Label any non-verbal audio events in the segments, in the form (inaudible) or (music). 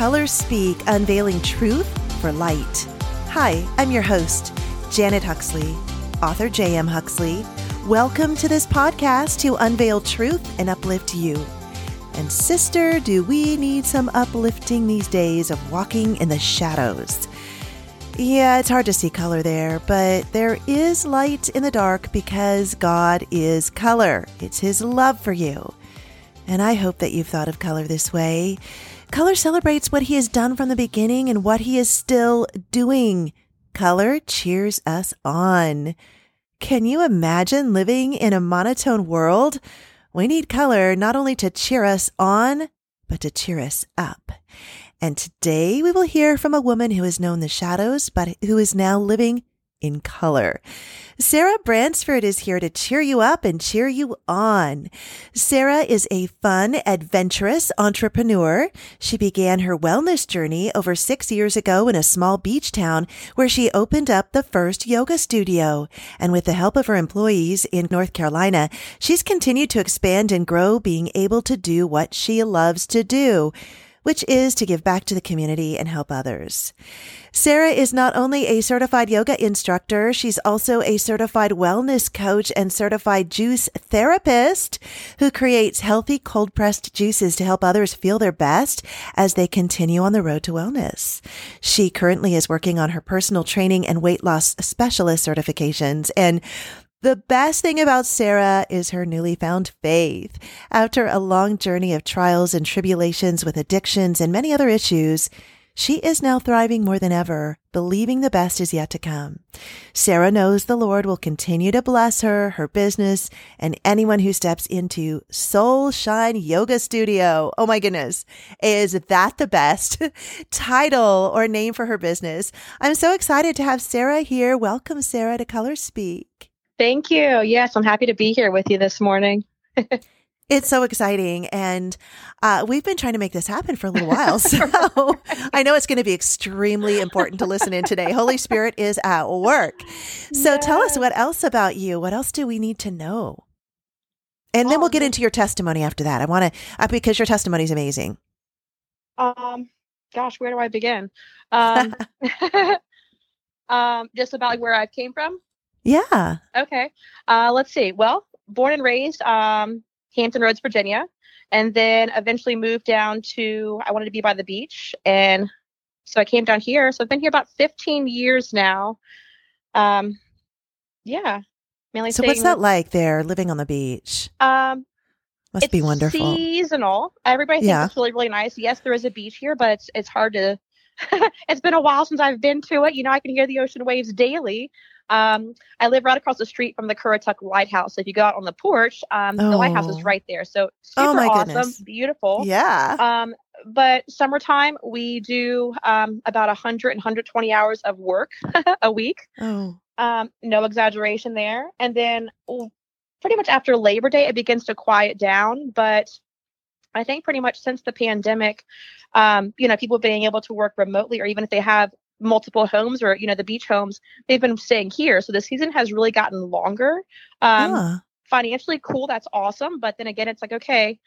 This is Color Speak, unveiling truth for light. Hi, I'm your host, Janet Huxley, author J.M. Huxley. Welcome to this podcast to unveil truth and uplift you. And, sister, do we need some uplifting these days of walking in the shadows? Yeah, it's hard to see color there, but there is light in the dark because God is color. It's His love for you. And I hope that you've thought of color this way. Color celebrates what He has done from the beginning and what He is still doing. Color cheers us on. Can you imagine living in a monotone world? We need color not only to cheer us on, but to cheer us up. And today we will hear from a woman who has known the shadows, but who is now living in color. Sarah Bransford is here to cheer you up and cheer you on. Sarah is a fun, adventurous entrepreneur. She began her wellness journey over six years ago in a small beach town where she opened up the first yoga studio. And with the help of her employees in North Carolina, she's continued to expand and grow, being able to do what she loves to do which is to give back to the community and help others. Sarah is not only a certified yoga instructor, she's also a certified wellness coach and certified juice therapist who creates healthy cold pressed juices to help others feel their best as they continue on the road to wellness. She currently is working on her personal training and weight loss specialist certifications and the best thing about Sarah is her newly found faith. After a long journey of trials and tribulations with addictions and many other issues, she is now thriving more than ever, believing the best is yet to come. Sarah knows the Lord will continue to bless her, her business, and anyone who steps into Soul Shine Yoga Studio. Oh my goodness. Is that the best (laughs) title or name for her business? I'm so excited to have Sarah here. Welcome, Sarah, to Color Speak. Thank you. Yes, I'm happy to be here with you this morning. It's so exciting. And uh, we've been trying to make this happen for a little while. (laughs) So I know it's going to be extremely important to listen in today. Holy Spirit is at work. So yes. tell us what else about you? What else do we need to know? And then oh, we'll get into your testimony after that. I want to, uh, because your testimony is amazing. Um, gosh, where do I begin? Um, (laughs) (laughs) um, just about where I came from. Yeah. Okay. Uh, let's see. Well, born and raised um, Hampton Roads, Virginia, and then eventually moved down to. I wanted to be by the beach, and so I came down here. So I've been here about 15 years now. Um, yeah. Mainly so what's that like there, living on the beach? Um, must be wonderful. Seasonal. Everybody thinks yeah. it's really really nice. Yes, there is a beach here, but it's it's hard to. (laughs) it's been a while since I've been to it. You know, I can hear the ocean waves daily, um, I live right across the street from the Currituck Lighthouse. So if you go out on the porch, um, oh. the lighthouse is oh. right there. So super oh awesome, goodness. beautiful. Yeah. Um, but summertime, we do um, about 100 and 120 hours of work (laughs) a week. Oh. Um, no exaggeration there. And then pretty much after Labor Day, it begins to quiet down. But I think pretty much since the pandemic, um, you know, people being able to work remotely, or even if they have multiple homes or you know the beach homes they've been staying here. So the season has really gotten longer. Um yeah. financially cool that's awesome. But then again it's like okay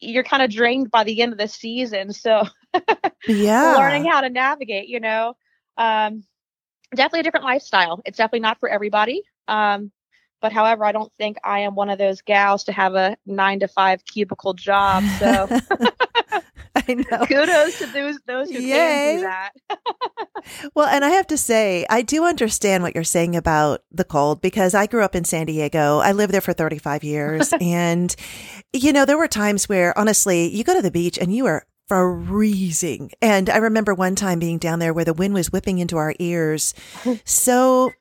you're kind of drained by the end of the season. So (laughs) yeah. learning how to navigate you know? Um definitely a different lifestyle. It's definitely not for everybody. Um but however i don't think i am one of those gals to have a nine to five cubicle job. So (laughs) (laughs) (laughs) I know. Kudos to those those who Yay. can do that. (laughs) well, and I have to say, I do understand what you're saying about the cold because I grew up in San Diego. I lived there for 35 years, (laughs) and you know there were times where honestly, you go to the beach and you are freezing. And I remember one time being down there where the wind was whipping into our ears so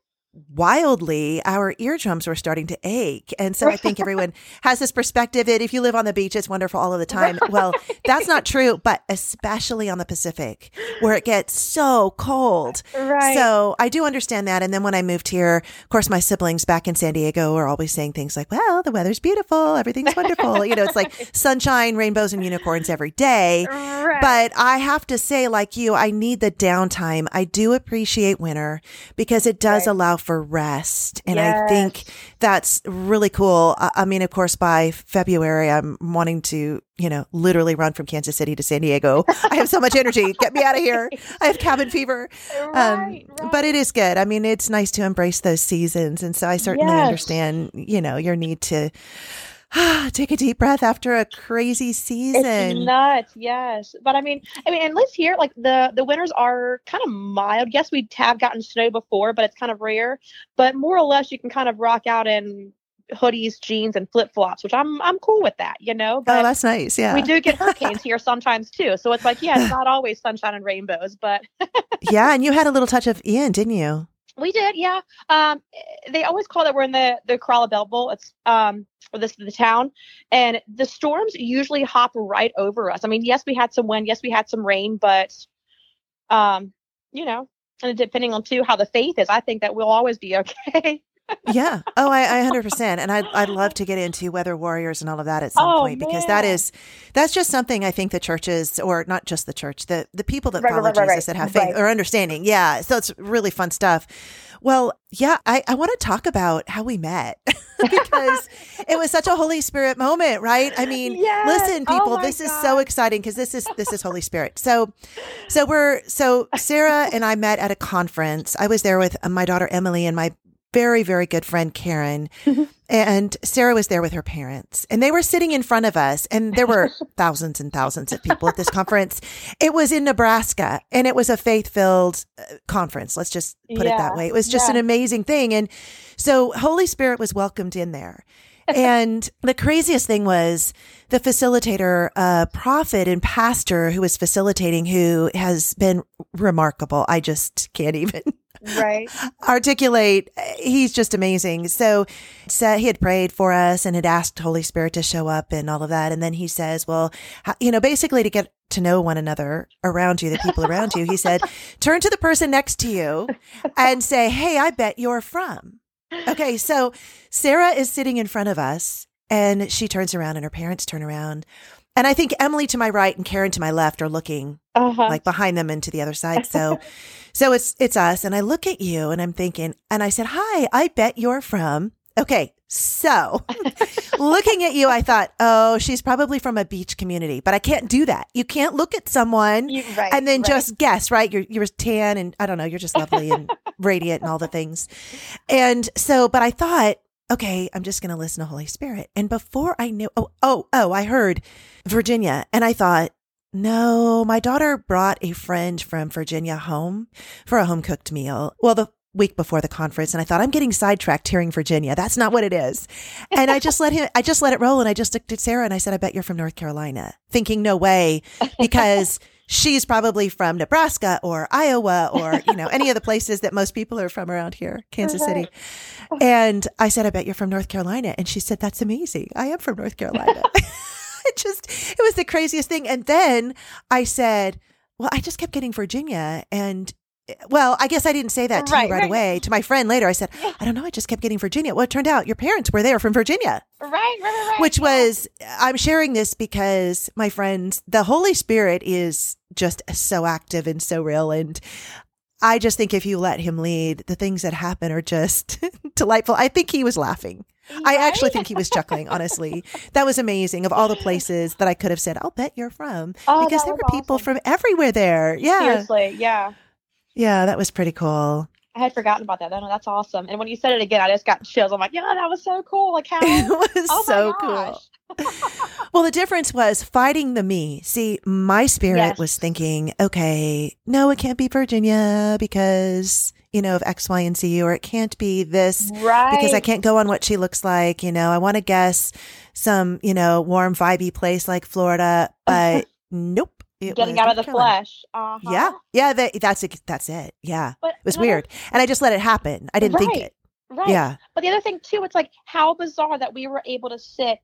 wildly, our eardrums were starting to ache. And so I think (laughs) everyone has this perspective that if you live on the beach, it's wonderful all of the time. Right. Well, that's not true, but especially on the Pacific where it gets so cold. Right. So I do understand that. And then when I moved here, of course, my siblings back in San Diego are always saying things like, well, the weather's beautiful. Everything's wonderful. you know, it's like (laughs) sunshine, rainbows, and unicorns every day. Right. But I have to say, like you, I need the downtime. I do appreciate winter because it does allow for rest. And yes. I think that's really cool. I, I, mean, of course, by February, I'm wanting to, you know, literally run from Kansas City to San Diego. I have so much energy. Get me out of here. I have cabin fever. Right, (laughs) um, right. But it is good. I mean, it's nice to embrace those seasons. And so I certainly yes. understand, you know, your need to (sighs) take a deep breath after a crazy season. It's nuts, yes. But I mean, I mean, and let's hear like the the winters are kind of mild. Yes, we have gotten snow before, but it's kind of rare. But more or less, you can kind of rock out in hoodies, jeans, and flip flops, which I'm I'm cool with that, you know. Oh, but oh, that's nice. Yeah, we do get hurricanes (laughs) here sometimes too. So it's like, yeah, it's (laughs) not always sunshine and rainbows, but yeah. And you had a little touch of Ian, didn't you? We did, yeah. Um, they always call that we're in the the Corolla Bowl. It's um, or this the town, and the storms usually hop right over us. I mean, yes, we had some wind, yes, we had some rain, but um, you know, and depending on too how the faith is, I think that we'll always be (laughs) okay. Yeah. Oh, I, I 100%. And I'd, I'd love to get into weather warriors and all of that at some oh, point because man. that is, that's just something I think the churches, or not just the church, the, the people that right, follow right, Jesus right, that have faith or understanding. Yeah. So it's really fun stuff. Well, yeah, I, I want to talk about how we met (laughs) because it was such a Holy Spirit moment, right? I mean, yes. listen, oh people, oh this God. is so exciting because this is this is Holy Spirit. So, so we're so Sarah and I met at a conference. I was there with my daughter Emily and my very, very good friend, Karen. and Sarah was there with her parents, and they were sitting in front of us. And there were (laughs) thousands and thousands of people at this conference. It was in Nebraska, and it was a faith filled uh, conference. Let's just put yeah. it that way. It was just yeah. an amazing thing. And so, Holy Spirit was welcomed in there. (laughs) and the craziest thing was the facilitator, uh, prophet and pastor who was facilitating, who has been remarkable. I just can't even right. Articulate he's just amazing. So, so he had prayed for us and had asked holy spirit to show up and all of that. And then he says well you know basically to get to know one another around you the people around you he said (laughs) turn to the person next to you and say hey i bet you're from okay so sarah is sitting in front of us and she turns around and her parents turn around and I think Emily to my right and Karen to my left are looking uh-huh. like behind them and to the other side. So, (laughs) so it's it's us. And I look at you and I'm thinking, and I said, "Hi, I bet you're from." Okay, so (laughs) looking at you, I thought, oh, she's probably from a beach community, but I can't do that. You can't look at someone you, right, and then right. just guess, right? You're you're tan and I don't know, you're just lovely and (laughs) radiant and all the things. And so, but I thought, okay, I'm just going to listen to Holy Spirit. And before I knew, oh, oh, oh, I heard Virginia. And I thought, no, my daughter brought a friend from Virginia home for a home cooked meal. Well, the week before the conference and I thought I'm getting sidetracked hearing Virginia. That's not what it is. And I just let him I just let it roll and I just looked at Sarah and I said, I bet you're from North Carolina. Thinking no way because she's probably from Nebraska or Iowa or, you know, any of the places that most people are from around here, Kansas City. Uh-huh. And I said, I bet you're from North Carolina. And she said, That's amazing. I am from North Carolina. (laughs) (laughs) it just, it was the craziest thing. And then I said, Well, I just kept getting Virginia. And eh, well, I guess I didn't say that to right, you right, right, away. To my friend later, I said, I don't know. I just kept getting Virginia. Well, it turned out your parents were there from Virginia. Right, right, right. Which was, I'm sharing this because my friends, the Holy Spirit is just so active and so real. And I just think if you let him lead, the things that happen are just (laughs) delightful. I think he was laughing. Right? I actually think he was chuckling, honestly. That was amazing. Of all the places that I could have said, I'll bet you're from. Oh, because there were awesome. people from everywhere there. Yeah. Seriously. Yeah. Yeah, that was pretty cool. I had forgotten about that. That's awesome. And when you said it again, I just got chills. I'm like, yeah, that was so cool. Like how (laughs) it was oh so cool. Well, the difference was fighting the me. See, my spirit yes. was thinking, okay, no, it can't be Virginia because, you know, of X, Y, and Z, or it can't be this right. because I can't go on what she looks like. You know, I want to guess some, you know, warm, vibey place like Florida, but (laughs) nope. It getting out of the flesh. Uh-huh. Yeah, yeah. That, that's it. That's it. Yeah, but it was weird, and I just let it happen. I didn't right, think it. Right. Yeah. But the other thing too, it's like how bizarre that we were able to sit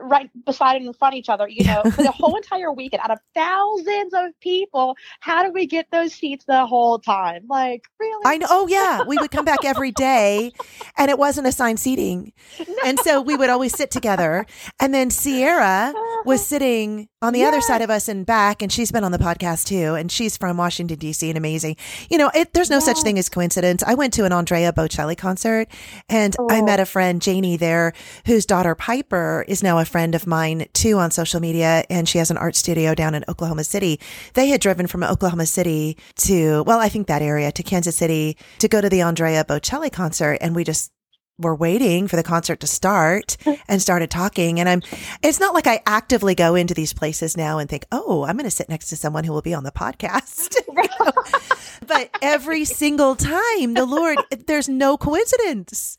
right beside and in front of each other, you know, for the whole (laughs) entire weekend out of thousands of people. How do we get those seats the whole time? Like, really? I know. Oh, yeah. We would come back every day and it wasn't assigned seating. No. (laughs) And so we would always sit together. And then Sierra was uh-huh. sitting on the yes. other side of us and back, and she's been on the podcast too. And she's from Washington, D.C. and amazing. You know, it, there's no yes. such thing as coincidence. I went to an Andrea Bocelli concert and oh. I met oh. a friend, Janie, there, whose daughter Piper is now a friend of mine too on social media. And she has an art studio down in Oklahoma City. They had driven from Oklahoma City to, well, I think that area to Kansas City to go to the Andrea Bocelli concert. And we just were waiting for the concert to start (laughs) and started talking. And I'm, it's not like I actively go into these places now and think, oh, I'm going to sit next to someone who will be on the podcast. (laughs) (laughs) but every single time, the Lord, there's no coincidence.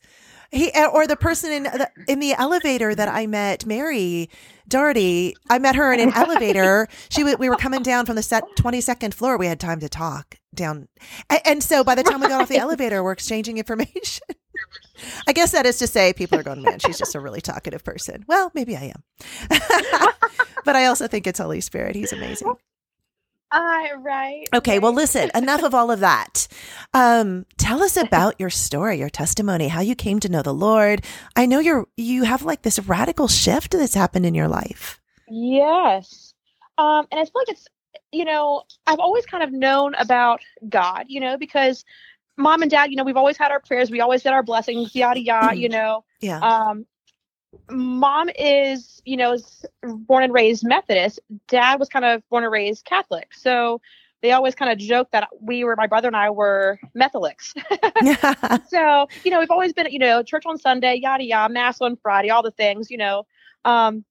He uh, or the person in the, in the elevator that I met, Mary Doherty. I met her in an (laughs) elevator. She we were coming down from the set twenty second floor. We had time to talk down, and, and so by the time we got off the elevator, we're exchanging information. (laughs) I guess that is to say, people are going, man, she's just a really talkative person. Well, maybe I am. (laughs) but I also think it's Holy Spirit. He's amazing. Uh, right. Okay. Well, listen, enough of (laughs) all of that. Um, tell us about your story, your testimony, how you came to know the Lord. I know you're, you have like this radical shift that's happened in your life. Yes. Um, and I feel like it's, you know, I've always kind of known about God, you know, because mom and dad, you know, we've always had our prayers, we always get our blessings, yada yada, you know. Yeah. Um, mom is, you know, born and raised Methodist. Dad was kind of born and raised Catholic. So they always kind of joke that we were, my brother and I were Methodics. (laughs) (laughs) so, you know, we've always been, you know, church on Sunday, yada yada, mass on Friday, all the things, you know. Um,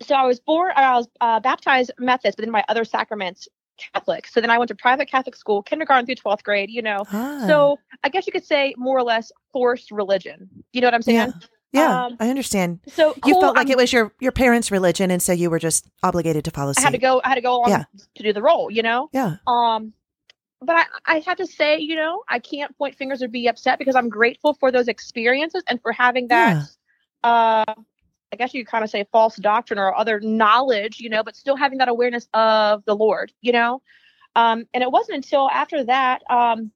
so I was born, I was uh, baptized Methodist, but then my other sacraments Catholic. So then I went to private Catholic school, kindergarten through 12th grade, you know. Ah. So I guess you could say more or less forced religion. You know what I'm saying? Yeah. Yeah, um, I understand. So cool, you felt like I'm, it was your your parents' religion, and so you were just obligated to follow. Suit. I had to go. I had to go along yeah. to do the role. You know. Yeah. Um, but I I have to say, you know, I can't point fingers or be upset because I'm grateful for those experiences and for having that. Yeah. Uh, I guess you kind of say false doctrine or other knowledge, you know, but still having that awareness of the Lord, you know. Um, and it wasn't until after that, um,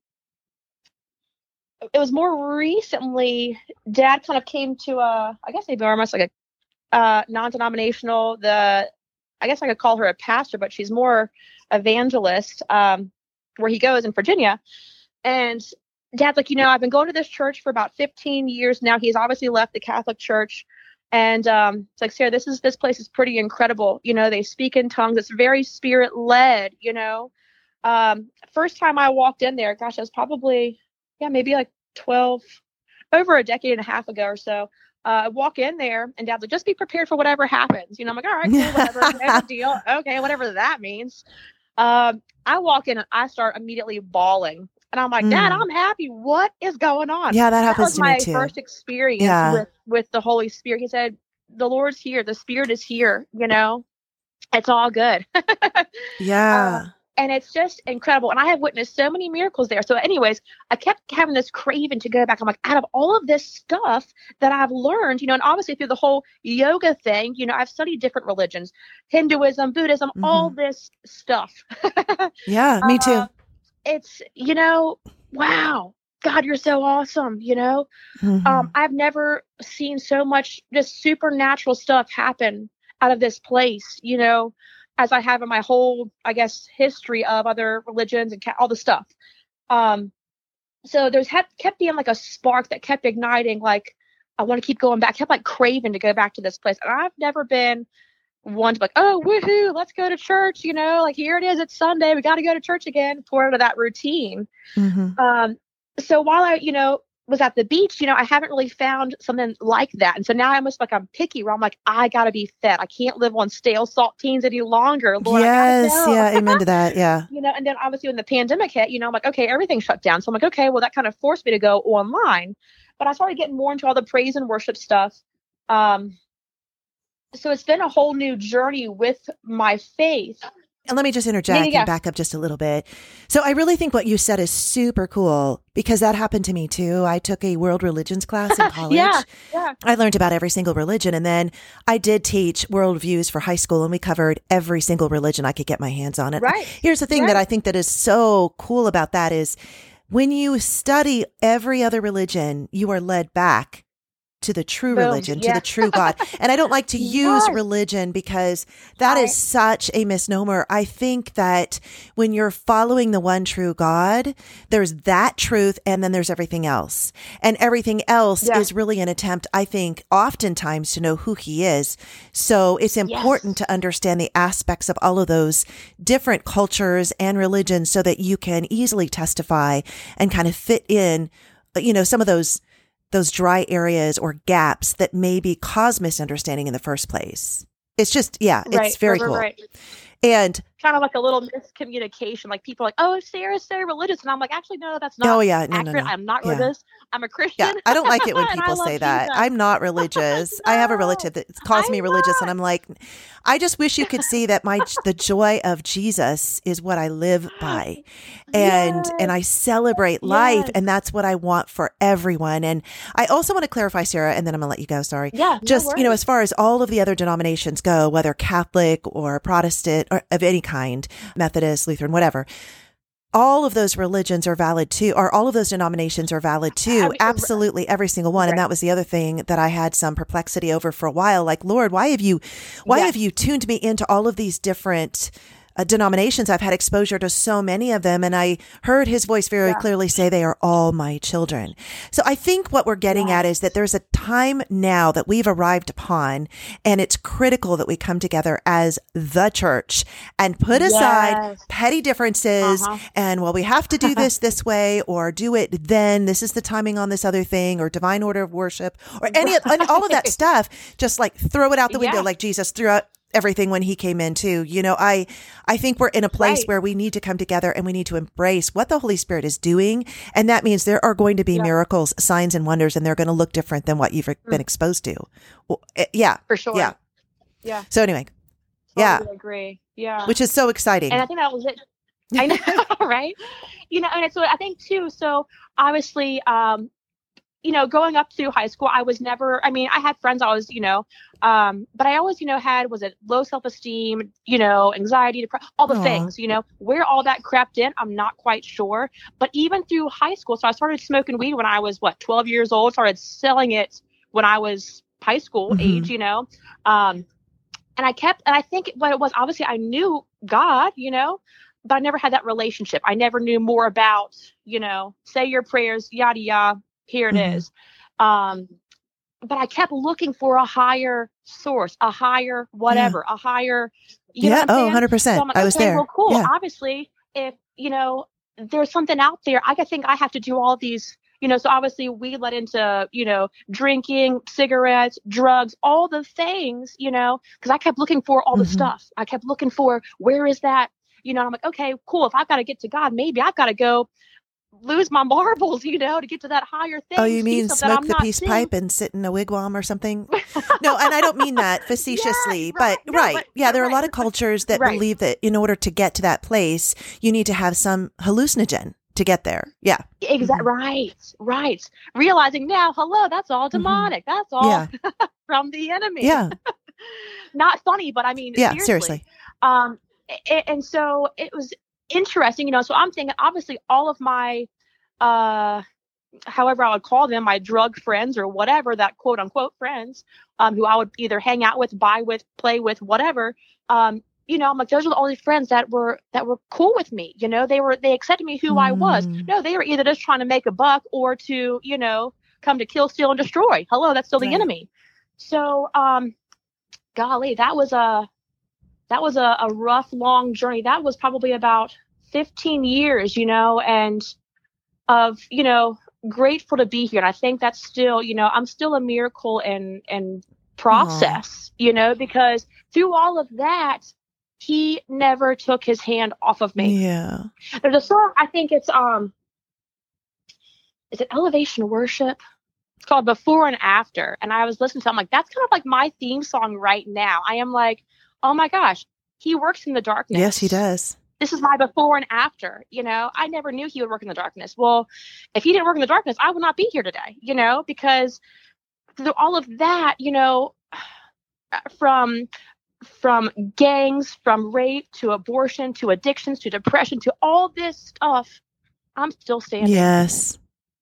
it was more recently, Dad kind of came to a, I guess maybe almost like a uh, non-denominational. The, I guess I could call her a pastor, but she's more evangelist. Um, where he goes in Virginia, and Dad's like, you know, I've been going to this church for about 15 years now. He's obviously left the Catholic Church. And um, it's like, Sarah, this is this place is pretty incredible. You know, they speak in tongues. It's very spirit led. You know, um, first time I walked in there, gosh, it was probably yeah, maybe like twelve, over a decade and a half ago or so. Uh, walk in there and dad's like, just be prepared for whatever happens. You know, I'm like, all right, cool, whatever, (laughs) no deal. Okay, whatever that means. Um, I walk in and I start immediately bawling. And I'm like, mm. Dad, I'm happy. What is going on? Yeah, that happens that was to my first experience yeah. with, with the Holy Spirit. He said, The Lord's here, the Spirit is here, you know. It's all good. (laughs) yeah. Uh, and it's just incredible. And I have witnessed so many miracles there. So, anyways, I kept having this craving to go back. I'm like, out of all of this stuff that I've learned, you know, and obviously through the whole yoga thing, you know, I've studied different religions, Hinduism, Buddhism, mm-hmm. all this stuff. (laughs) yeah, me too. Uh, it's you know wow god you're so awesome you know mm-hmm. um i've never seen so much just supernatural stuff happen out of this place you know as i have in my whole i guess history of other religions and all the stuff um so there's kept, kept being like a spark that kept igniting like i want to keep going back kept like craving to go back to this place and i've never been one to like, oh, woohoo, let's go to church. You know, like here it is, it's Sunday, we got to go to church again. Pour out of that routine. Mm-hmm. Um, so while I, you know, was at the beach, you know, I haven't really found something like that. And so now I'm almost like I'm picky where I'm like, I gotta be fed. I can't live on stale saltines any longer. Lord, yes, yeah, amen to (laughs) that. Yeah. you know, and then obviously when the pandemic hit, you know, I'm like, okay, everything shut down. So I'm like, okay, well, that kind of forced me to go online. But I started getting more into all the praise and worship stuff. Um, so it's been a whole new journey with my faith And let me just interject yeah, and back up just a little bit. So I really think what you said is super cool because that happened to me too. I took a world religions class in (laughs) college. yeah, yeah. I learned about every single religion. And then I did teach worldviews for high school and we covered every single religion I could get my hands on. And right. here's the thing right. that I think that is so cool about that is when you study every other religion, you are led back to the true Boom. religion, yeah. to the true God. (laughs) And I don't like to use yes. religion because that is such a misnomer. I think that when you're following the one true God, there's that truth and then there's everything else. And everything else yeah. is really an attempt, I think, oftentimes to know who he is. So it's important yes. to understand the aspects of all of those different cultures and religions so that you can easily testify and kind of fit in, you know, some of those those dry areas or gaps that maybe cause misunderstanding in the first place. It's just, yeah, right, it's very right, cool. Right. And kind of like a little miscommunication. Like people are like, oh, Sarah's so religious. And I'm like, actually, no, that's not oh, yeah, no, accurate. No, no. I'm not religious. I'm a Christian. Yeah, I don't like it (laughs) when people say that. Jesus. I'm not (laughs) religious. I, I, have a relative that calls me religious, and I'm like, I just wish you could see that my the joy of Jesus is what I live (gasps) by, and yes. and I celebrate life, yes. and that's what I want for everyone. And I also want to clarify, Sarah, and then I'm gonna let you go. Sorry. Yeah. Just no you know, as far as all of the other denominations go, whether Catholic or Protestant or of any kind, Methodist, Lutheran, whatever all of those religions are valid too, or all of those denominations are valid too. Absolutely every single one. Right. And that was the other thing that I had some perplexity over for a while. Like, Lord, why have you, why yes. have you tuned me into all of these different uh, denominations. I've had exposure to so many of them, and I heard his voice very yeah. clearly say they are all my children. So I think what we're getting at is that there's a time now that we've arrived upon, and it's critical that we come together as the church and put aside yes. petty differences uh-huh. and, well, we have to do (laughs) this this way or do it then. This is the timing on this other thing or divine order of worship or any, right. all of that (laughs) stuff. Just like throw it out the window, yeah. like Jesus threw out everything when he came in too. You know, I I think we're in a place right. where we need to come together and we need to embrace what the Holy Spirit is doing, and that means there are going to be yeah. miracles, signs, and wonders, and they're going to look different than what you've mm. been exposed to. Well, eh, yeah, for sure. Yeah, yeah. So anyway, totally yeah, agree. Yeah, which is so exciting. And I think that was it. (laughs) I know, (laughs) right? You know, and so I think too. So obviously, um, you know, going up through high school, I was never, I mean, I had friends I was, you know, um, but I always, you know, had, was it low self esteem, you know, anxiety, depression, all the Aww. things, you know, where all that crept in, I'm not quite sure. But even through high school, so I started smoking weed when I was, what, 12 years old, started selling it when I was high school mm-hmm. age, you know. Um, and I kept, and I think what it was, obviously, I knew God, you know, but I never had that relationship. I never knew more about, you know, say your prayers, yada yada, here it mm-hmm. is. Um, but I kept looking for a higher source, a higher whatever, yeah. a higher. yeah. oh, 100%. So like, I was okay, there. Well, cool. Yeah. Obviously, if, you know, there's something out there, I think I have to do all these you know so obviously we led into you know drinking cigarettes drugs all the things you know because i kept looking for all the mm-hmm. stuff i kept looking for where is that you know i'm like okay cool if i've got to get to god maybe i've got to go lose my marbles, you know, to get to that higher thing. Oh, you mean smoke the peace seeing. pipe and sit in a wigwam or something? (laughs) no, and I don't mean that (laughs) facetiously, but no, right. But, yeah, there are right. a lot of cultures that right. believe that in order to get to that place, you need to have some hallucinogen to get there. Yeah. Exactly. Mm-hmm. Right. Right. Realizing now, hello, that's all mm-hmm. demonic. Mm-hmm. That's all yeah. (laughs) from the enemy. Yeah. Not funny, but I mean, yeah, seriously. seriously. Um, and so it was interesting, you know. So I'm thinking, obviously, all of my, uh, however I would call them, my drug friends or whatever that quote unquote friends, um, who I would either hang out with, buy with, play with, whatever. Um, you know, I'm like, those are the only friends that were that were cool with me. You know, they were they accepted me who mm. I was. Mm. No, they were either just trying to make a buck or to, you know, come to kill, steal, and destroy. Hello, that's still the enemy. So, um, golly, that was a that was a, a rough, long journey. That was probably about 15 years, you know, and of, you know, grateful to be here. And I think that's still, you know, I'm still a miracle and, and process, Aww. you know, because through all of that, he never took his hand off of me. Yeah. There's a song, I think it's, um, is it Elevation Worship? It's called Before and After. And I was listening to it, I'm like, that's kind of like my theme song right now. I am like, oh my gosh, he works in the darkness. Yes, he does. This is my before and after. You know, I never knew he would work in the darkness. Well, if he didn't work in the darkness, I would not be here today, you know, because through all of that, you know, (sighs) from from gangs, from rape to abortion to addictions to depression to all this stuff, I'm still standing. Yes.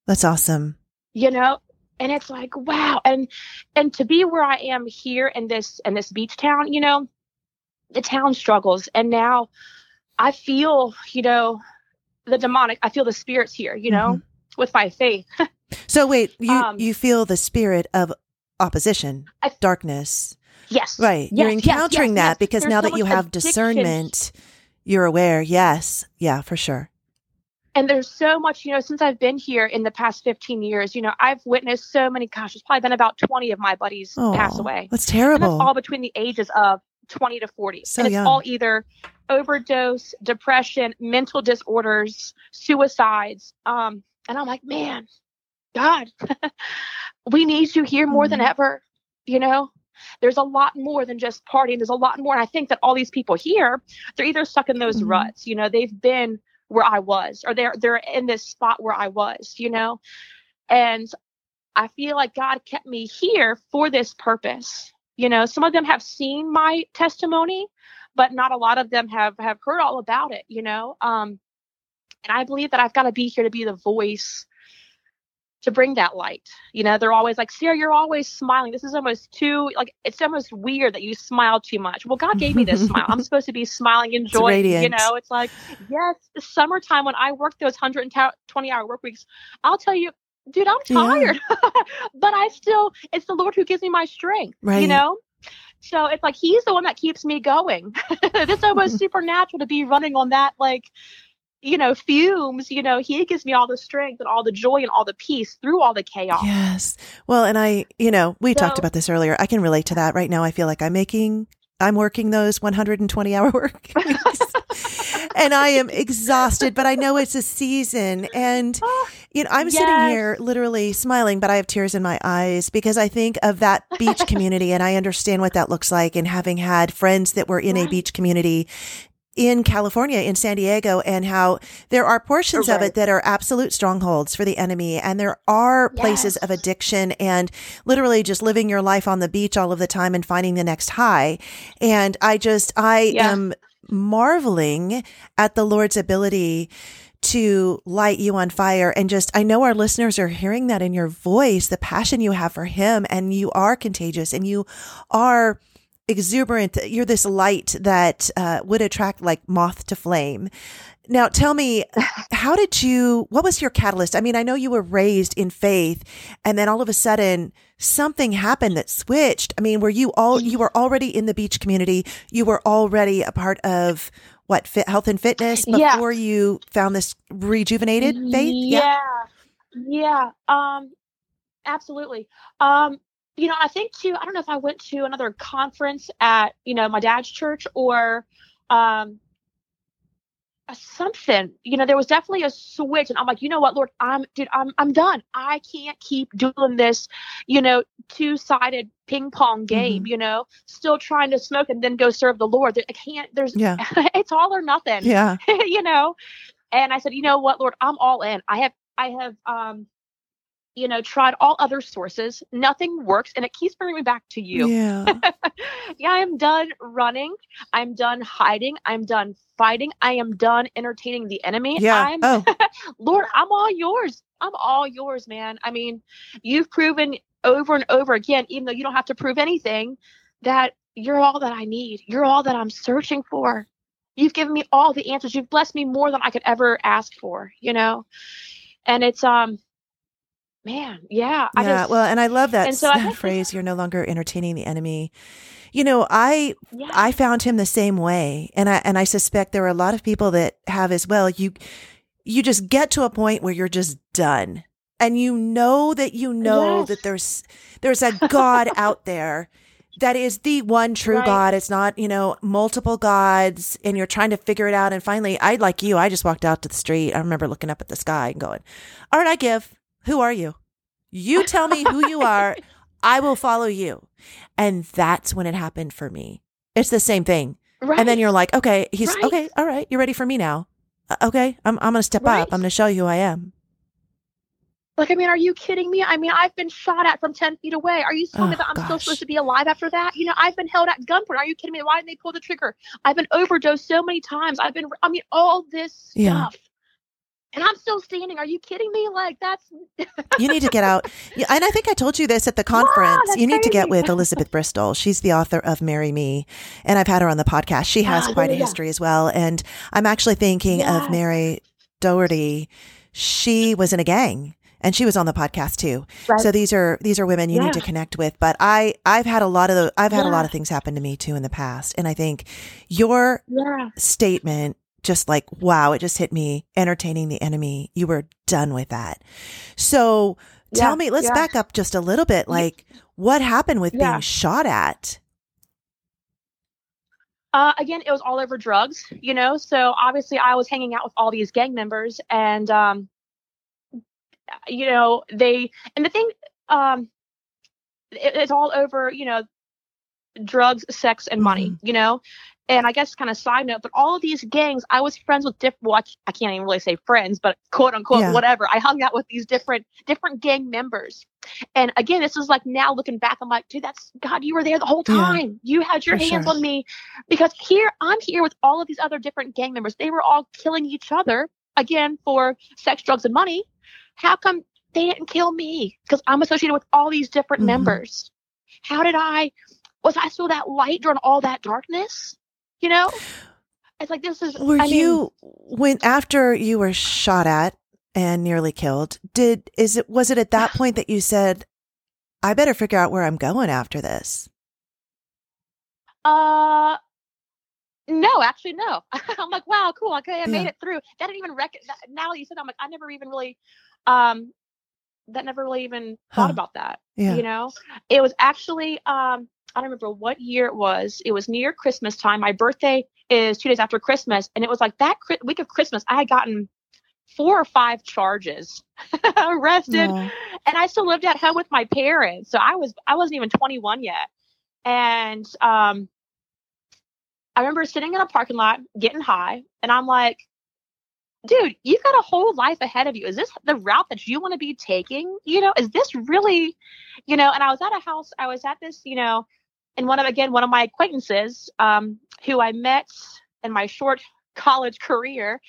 That's awesome. You know, and it's like wow and and to be where i am here in this in this beach town you know the town struggles and now i feel you know the demonic i feel the spirits here you know mm-hmm. with my faith (laughs) so wait you um, you feel the spirit of opposition I, darkness yes right yes, you're encountering yes, yes, that because There's now so that you have addiction. discernment you're aware yes yeah for sure and there's so much, you know, since I've been here in the past 15 years, you know, I've witnessed so many, gosh, it's probably been about 20 of my buddies oh, pass away. That's terrible. And that's all between the ages of 20 to 40. So and it's young. all either overdose, depression, mental disorders, suicides. Um, and I'm like, man, God, (laughs) we need you here more mm than ever. You know, there's a lot more than just partying. There's a lot more. And I think that all these people here, they're either stuck in those mm ruts. You know, they've been where I was, or they're they're in this spot where I was, you know. And I feel like God kept me here for this purpose. You know, some of them have seen my testimony, but not a lot of them have have heard all about it, you know. Um and I believe that I've got to be here to be the voice to bring that light. You know, they're always like, Sarah, you're always smiling. This is almost too like it's almost weird that you smile too much. Well, God gave me this (laughs) smile. I'm supposed to be smiling and joy. You know, it's like, yes, the summertime when I work those 120 hour work weeks, I'll tell you, dude, I'm tired. Yeah. (laughs) but I still it's the Lord who gives me my strength. Right. You know? So it's like he's the one that keeps me going. (laughs) it's almost (laughs) supernatural to be running on that like you know, fumes, you know, he gives me all the strength and all the joy and all the peace through all the chaos. Yes. Well, and I, you know, we so, talked about this earlier. I can relate to that right now. I feel like I'm making, I'm working those 120 hour (laughs) work and I am exhausted, but I know it's a season. And, (laughs) oh, you know, I'm yes. sitting here literally smiling, but I have tears in my eyes because I think of that beach (laughs) community and I understand what that looks like. And having had friends that were in a beach community in California, in San Diego, and how there are portions right. of it that are absolute strongholds for the enemy. And there are yes. places of addiction and literally just living your life on the beach all of the time and finding the next high. And I just, I yeah. am marveling at the Lord's ability to light you on fire. And just, I know our listeners are hearing that in your voice, the passion you have for Him, and you are contagious and you are exuberant. You're this light that uh, would attract like moth to flame. Now, tell me, (laughs) how did you, what was your catalyst? I mean, I know you were raised in faith and then all of a sudden something happened that switched. I mean, were you all, you were already in the beach community. You were already a part of what, fit, health and fitness before yeah. you found this rejuvenated faith? Yeah. Yeah. yeah. Um, absolutely. Um, you know, I think too, I don't know if I went to another conference at, you know, my dad's church or um something. You know, there was definitely a switch and I'm like, you know what, Lord, I'm dude, I'm I'm done. I can't keep doing this, you know, two-sided ping pong game, mm-hmm. you know, still trying to smoke and then go serve the Lord. I can't there's yeah. (laughs) it's all or nothing. Yeah. (laughs) you know. And I said, you know what, Lord, I'm all in. I have I have um you know, tried all other sources. Nothing works. And it keeps bringing me back to you. Yeah. (laughs) yeah, I'm done running. I'm done hiding. I'm done fighting. I am done entertaining the enemy. Yeah. I'm, oh. (laughs) Lord, I'm all yours. I'm all yours, man. I mean, you've proven over and over again, even though you don't have to prove anything, that you're all that I need. You're all that I'm searching for. You've given me all the answers. You've blessed me more than I could ever ask for, you know? And it's um man, yeah. I yeah. Just, well, and I love that, so that phrase, you're no longer entertaining the enemy. You know, I yeah. I found him the same way. And I and I suspect there are a lot of people that have as well. You you just get to a point where you're just done. And you know that you know yes. that there's there's a God out there that is the one true right. God. It's not, you know, multiple gods and you're trying to figure it out. And finally, I like you, I just walked out to the street. I remember looking up at the sky and going, All right, I give. Who are you? You tell me who you are. (laughs) I will follow you. And that's when it happened for me. It's the same thing. Right. And then you're like, okay, he's right. okay. All right. You're ready for me now. Uh, okay. I'm, I'm going to step right. up. I'm going to show you who I am. Like, I mean, are you kidding me? I mean, I've been shot at from 10 feet away. Are you telling oh, me that I'm gosh. still supposed to be alive after that? You know, I've been held at gunpoint. Are you kidding me? Why didn't they pull the trigger? I've been overdosed so many times. I've been, I mean, all this stuff. Yeah. And I'm still standing. Are you kidding me? Like, that's. (laughs) you need to get out. Yeah, and I think I told you this at the (laughs) conference. Wow, you need crazy. to get with Elizabeth Bristol. She's the author of Marry Me. And I've had her on the podcast. She has ah, quite a history as well. And I'm actually thinking yes. of Mary Dougherty. She was in a gang and she was on the podcast too. Right. So these are these are women you yeah. need to connect with. But I I've had a lot of the, I've had yeah. a lot of things happen to me too in the past, and I think your yeah. statement just like wow, it just hit me. Entertaining the enemy, you were done with that. So tell me, let's back up just a little bit. Like what happened with being shot at? Uh, again, it was all over drugs, you know. So obviously, I was hanging out with all these gang members, and um, you know, they, and the thing, um, it, it's all over, you know, drugs, sex, and money, mm-hmm. you know? And I guess kind of side note, but all of these gangs, I was friends with different, well, I can't even really say friends, but quote unquote, yeah. whatever. I hung out with these different, different gang members. And again, this is like now looking back, I'm like, dude, that's God, you were there the whole time. Yeah, you had your hands sure. on me because here I'm here with all of these other different gang members. They were all killing each other again for sex, drugs, and money. How come they didn't kill me? Because I'm associated with all these different mm-hmm. members. How did I, was I still that light during all that darkness? You know? (sighs) It's like this is. Were I you, mean, when after you were shot at and nearly killed, did, is it, was it at that (sighs) point that you said, I better figure out where I'm going after this? Uh, no, actually, no. (laughs) I'm like, wow, cool. Okay, I yeah. made it through. That didn't even reckon. Now that you said, that, I'm like, I never even really um that never really even thought about that. Yeah. You know, it was actually um I don't remember what year it was. It was near Christmas time. My birthday is two days after Christmas, and it was like that week of Christmas. I had gotten four or five charges, (laughs) arrested, and I still lived at home with my parents. So I was I wasn't even 21 yet, and um, I remember sitting in a parking lot getting high, and I'm like, dude, you've got a whole life ahead of you. Is this the route that you want to be taking? You know, is this really, you know? And I was at a house, I was at this, you know, and one of, again, one of my acquaintances um, who I met in my short (laughs) college career,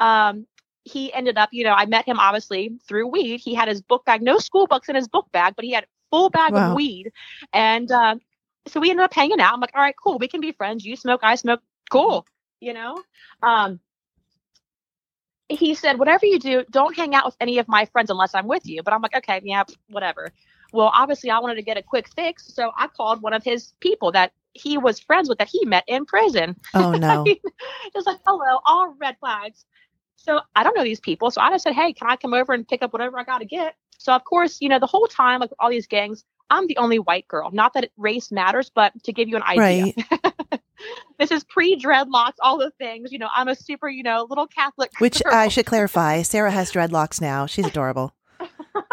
um, he ended up, you know, I met him obviously through weed. He had his book bag, no school books in his book bag, but he had full bag wow. of weed. And uh, so we ended up hanging out. I'm like, all right, cool. We can be friends. You smoke, I smoke. Cool. You know? Um, he said, whatever you do, don't hang out with any of my friends unless I'm with you. But I'm like, okay, yeah, whatever. Well, obviously, I wanted to get a quick fix. So I called one of his people that he was friends with that he met in prison. Oh, (laughs) no. just like, hello, all red flags. So I don't know these people. So I just said, hey, can I come over and pick up whatever I got to get? So, of course, you know, the whole time, like all these gangs, I'm the only white girl. Not that race matters, but to give you an idea. Right. (laughs) this is pre dreadlocks, all the things. You know, I'm a super, you know, little Catholic. (laughs) Which girl. I should clarify Sarah has dreadlocks now. She's adorable.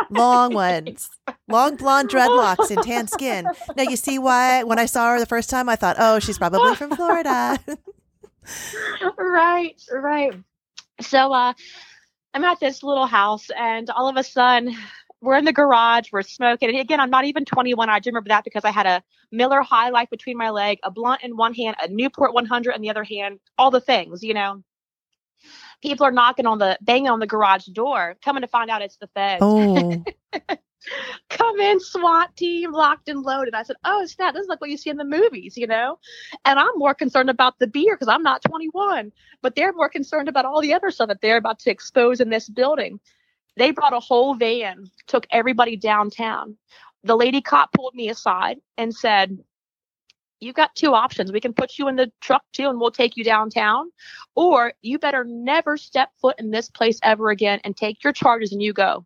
Long ones, (laughs) long blonde dreadlocks and tan (laughs) skin. Now, you see why when I saw her the first time, I thought, oh, she's probably from Florida. right, right. So, uh, I'm at this little house, and all of a sudden, we're in the garage, we're smoking. And again, I'm not even 21. I do remember that because I had a Miller High Life between my leg, a blunt in one hand, a Newport 100 in the other hand, all the things, you know. People are knocking on the, banging on the garage door, coming to find out it's the feds. Oh. (laughs) Come in, SWAT team, locked and loaded. I said, "Oh snap! This is like what you see in the movies, you know." And I'm more concerned about the beer because I'm not 21, but they're more concerned about all the other stuff that they're about to expose in this building. They brought a whole van, took everybody downtown. The lady cop pulled me aside and said, You've got two options. We can put you in the truck too and we'll take you downtown. Or you better never step foot in this place ever again and take your charges and you go.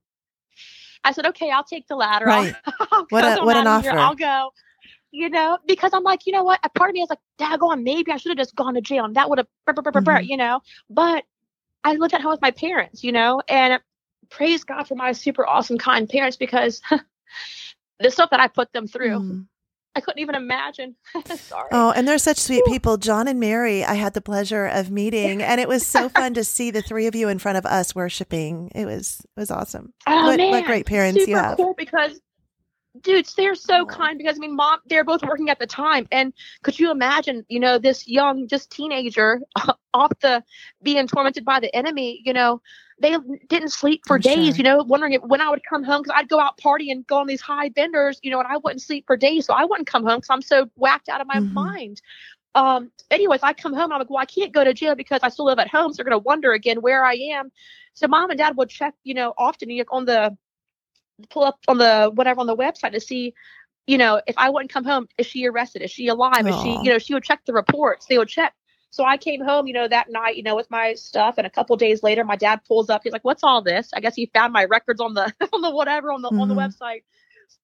I said, Okay, I'll take the latter. Right. I'll, (laughs) I'll what, a, what an offer. Here. I'll go you know, because I'm like, you know what? A part of me is like, daggone, maybe I should have just gone to jail and that would have, mm-hmm. you know. But I lived at home with my parents, you know, and praise God for my super awesome, kind parents because (laughs) the stuff that I put them through. Mm. I couldn't even imagine. (laughs) Sorry. Oh, and they're such sweet people. John and Mary, I had the pleasure of meeting, and it was so fun to (laughs) see the three of you in front of us worshiping. It was it was awesome. Oh what, man, what great parents Super you have. Cool because dudes they're so kind because i mean mom they're both working at the time. And could you imagine you know this young just teenager (laughs) off the being tormented by the enemy you know? They didn't sleep for I'm days sure. you know wondering if, when i would come home because i'd go out party and go on these high benders you know and i wouldn't sleep for days so i wouldn't come home because i'm so whacked out of my Mhm. mind. Um anyways i come home i'm like well i can't go to jail because i still live at home so they're going to wonder again where i am. So mom and dad would check you know often you know, on the pull up on the whatever on the website to see you know if i wouldn't come home is she arrested? Is she alive? Is she you know she would check the reports. They would check. So i came home you know that night you know with my stuff and a couple days later my dad pulls up. He's like what's all this? I guess he found my records on the (laughs) on the whatever on the on the Mhm. website.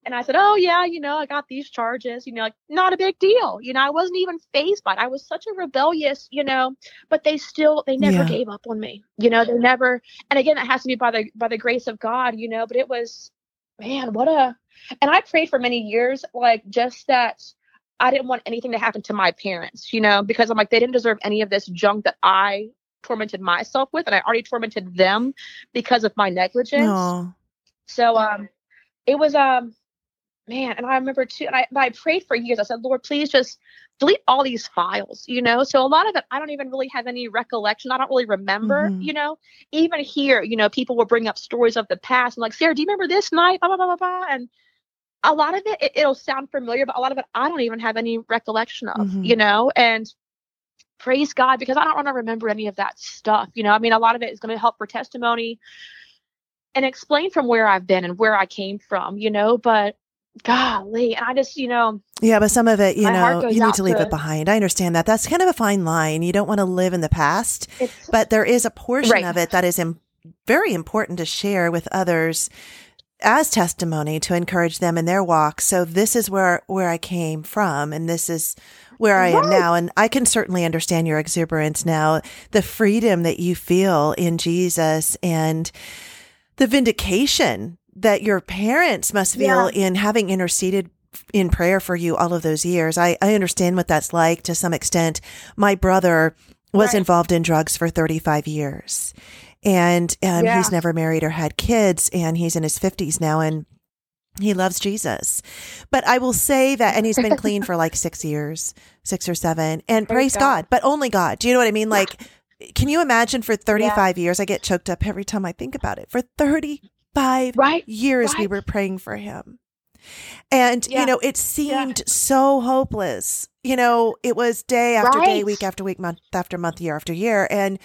And i said oh yeah you know i got these charges you know like not a big deal. You know i wasn't even phased by it. I was such a rebellious you know but they still they never Yeah. gave up on me. You know they never and again that has to be by the by the grace of god you know but it was man what a and i prayed for many years like just that i didn't want anything to happen to my parents you know because i'm like they didn't deserve any of this junk that i tormented myself with and i already tormented them because of my negligence Aw. so um it was um man and i remember too and i but i prayed for years. I said lord please just delete all these files you know? So a lot of it i don't even really have any recollection. I don't really remember Mhm. you know? Even here you know people will bring up stories of the past and like sarah do you remember this night? Blah blah blah blah, blah. and a lot of it, it it'll sound familiar but a lot of it i don't even have any recollection of Mhm. you know? And praise god because i don't want to remember any of that stuff you know? I mean a lot of it is going to help for testimony and explain from where i've been and where i came from you know? But golly and i just you know Yeah, but some of it, you know, you need to leave to- it behind. I understand that. That's kind of a fine line. You don't want to live in the past, but there is a portion Right. of it that is Im- very important to share with others as testimony to encourage them in their walk. So this is where where I came from and this is where I am now and I can certainly understand your exuberance now, the freedom that you feel in Jesus and the vindication that your parents must feel in having interceded in prayer for you all of those years. I, I understand what that's like to some extent. My brother was Right. involved in drugs for 35 years and um, Yeah. he's never married or had kids and he's in his 50s now and he loves Jesus. But I will say that, and he's been (laughs) clean for like six years, six or seven, and praise, Praise God. God. but only God. Do you know what I mean? Like, can you imagine for 35 years? I get choked up every time I think about it. For 35 right years, we were praying for him. And, you know, it seemed so hopeless. You know, it was day after day, week after week, month after month, year after year. And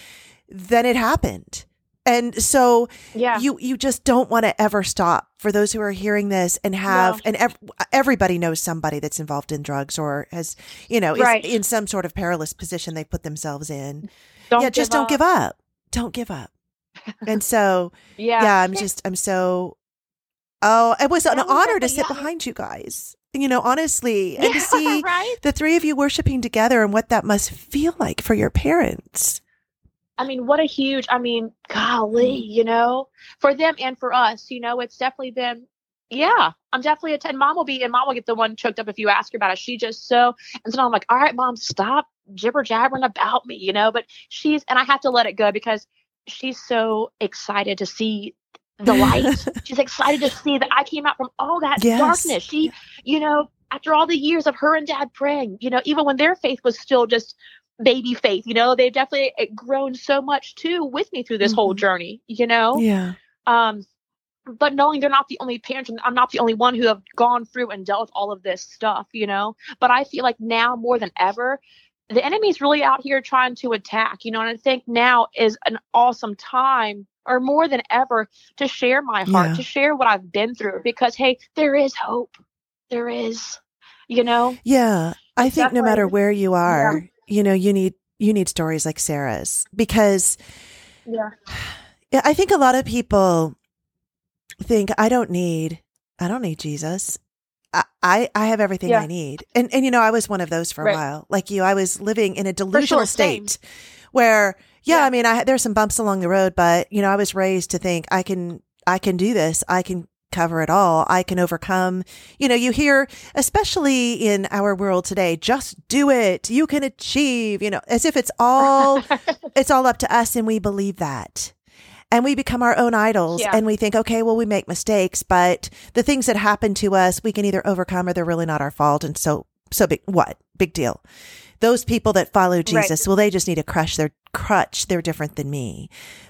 then it happened. And so yeah you you just don't want to ever stop for those who are hearing this and have No. and ev- everybody knows somebody that's involved in drugs or has you know Right. is in some sort of perilous position they put themselves in don't yeah just don't give up don't give up and so (laughs) yeah yeah, i'm just i'm so oh it was an was honor to sit yeah. behind you guys you know honestly (laughs) and to see right the three of you worshiping together and what that must feel like for your parents I mean, what a huge, I mean, golly, Mm. you know, for them and for us, you know, it's definitely been, yeah, I'm definitely a 10. Mom will be, and mom will get the one choked up if you ask her about it. She just so, and so I'm like, all right, mom, stop jibber jabbering about me, you know, but she's, and I have to let it go because she's so excited to see the light. (laughs) she's excited to see that I came out from all that Yes. darkness. She, you know, after all the years of her and dad praying, you know, even when their faith was still just baby faith, you know, they've definitely eh, grown so much too with me through this whole Mhm. journey, you know? yeah Um, but knowing they're not the only parents, and I'm not the only one who have gone through and dealt with all of this stuff, you know. But I feel like now more than ever, the enemy's really out here trying to attack, you know. And I think now is an awesome time, or more than ever, to share my heart, Yeah. to share what I've been through, because hey, there is hope. There is, you know. Yeah, I think no matter where you are, you know, you need you need stories like Sarah's because Yeah. yeah, (sighs) I think a lot of people think I don't need I don't need Jesus. I I, have everything Yeah. I need. And and you know, I was one of those for a Right. while. Like you, I was living in a delusional sure, same. state where yeah, Yeah. I mean, I there's some bumps along the road, but you know, I was raised to think I can I can do this. I can cover it all. I can overcome. You know, you hear, especially in our world today, just do it. You can achieve, you know, as if it's all, (laughs) it's all up to us. And we believe that. And we become our own idols yeah. and we think, okay, well, we make mistakes, but the things that happen to us, we can either overcome or they're really not our fault. And so, so big, what? Big deal. Those people that follow Jesus, right. well, they just need to crush their crutch. They're different than me.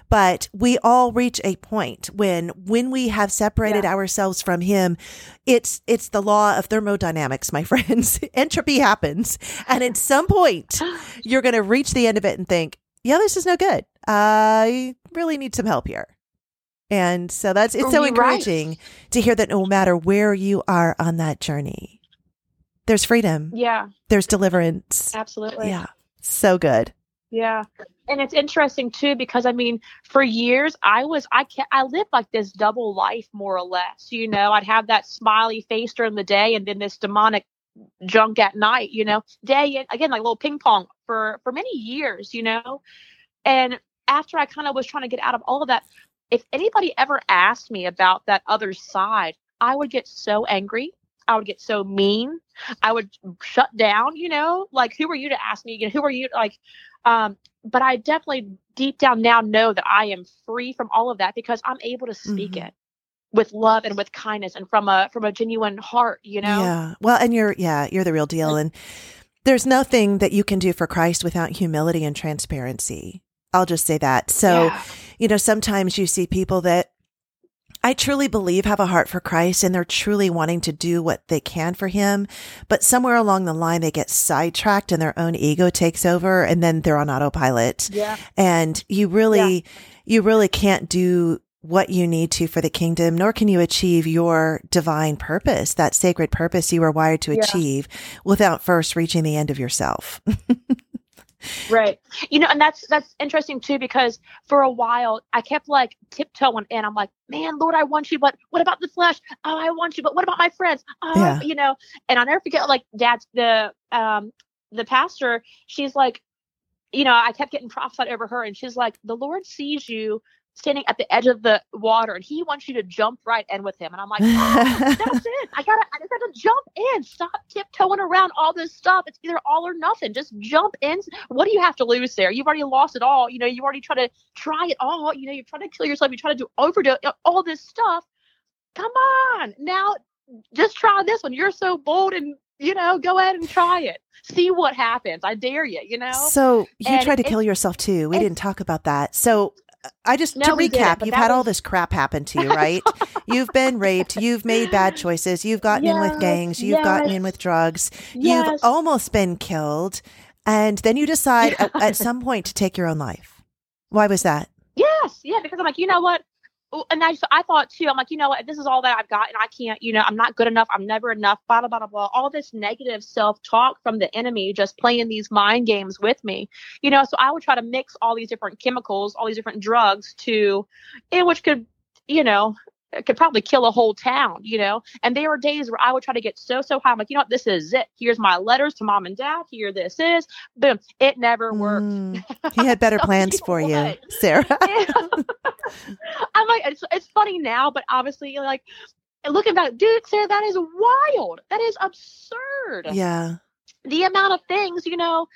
But we all reach a point when, when we have separated yeah. ourselves from him, it's, it's the law of thermodynamics, my (laughs) friends. Entropy happens. And at some point, (gasps) you're going to reach the end of it and think, yeah, this is no good. I really need some help here. And so that's, it's so encouraging right. to hear that no matter where you are on that journey, there's freedom. Yeah. There's deliverance. Absolutely. Yeah. So good. Yeah. And it's interesting too because I mean, for years I was I can I lived like this double life more or less. You know, I'd have that smiley face during the day and then this demonic junk at night. You know, day again like a little ping pong for for many years. You know, and after I kind of was trying to get out of all of that, if anybody ever asked me about that other side, I would get so angry. I would get so mean. I would shut down. You know, like who are you to ask me? You know, who are you? Like um, but I definitely deep down now know that I am free from all of that because I'm able to speak mm-hmm. it with love and with kindness and from a from a genuine heart, you know. Yeah. Well, and you're yeah, you're the real deal and there's nothing that you can do for Christ without humility and transparency. I'll just say that. So, yeah. you know, sometimes you see people that I truly believe have a heart for Christ and they're truly wanting to do what they can for him. But somewhere along the line, they get sidetracked and their own ego takes over and then they're on autopilot. Yeah. And you really, yeah. you really can't do what you need to for the kingdom, nor can you achieve your divine purpose, that sacred purpose you were wired to yeah. achieve without first reaching the end of yourself. (laughs) right. You know and that's that's interesting too because for a while i kept like tiptoeing in. I'm like man lord i want you but what about the flesh? Oh i want you but what about my friends? Oh yeah. you know and i'll never forget like dad's the um the pastor she's like you know i kept getting prophesied over her and she's like the lord sees you standing at the edge of the water and he wants you to jump right in with him. And I'm like, oh, (laughs) that's it. I gotta I just gotta jump in. Stop tiptoeing around all this stuff. It's either all or nothing. Just jump in. What do you have to lose there? You've already lost it all. You know, you already tried to try it all. You know, you're trying to kill yourself, you try to do overdose all this stuff. Come on. Now just try this one. You're so bold and you know, go ahead and try it. See what happens. I dare you, you know? So you and tried to kill yourself too. We didn't talk about that. So I just no, to recap, you've had was... all this crap happen to (laughs) you, right? you've been raped, you've made bad choices, you've gotten yes, in with gangs, you've yes. gotten in with drugs, yes. you've almost been killed, and then you decide at, at some point to take your own life. Why was that? Yes, yeah, because I'm like, you know what? And I, I thought too, I'm like, you know what, this is all that I've got, and I can't, you know, I'm not good enough, I'm never enough, blah, blah, blah, blah. All this negative self talk from the enemy just playing these mind games with me, you know. So I would try to mix all these different chemicals, all these different drugs to, in which could, you know, could probably kill a whole town, you know. And there were days where I would try to get so so high. I'm like, you know what, this is it. Here's my letters to mom and dad. Here this is. Boom. It never worked. Mm, (laughs) he had better (laughs) plans for you, you Sarah. (laughs) I'm like, it's it's funny now, but obviously, like looking back, dude, Sarah, that is wild. That is absurd. Yeah. The amount of things, you know.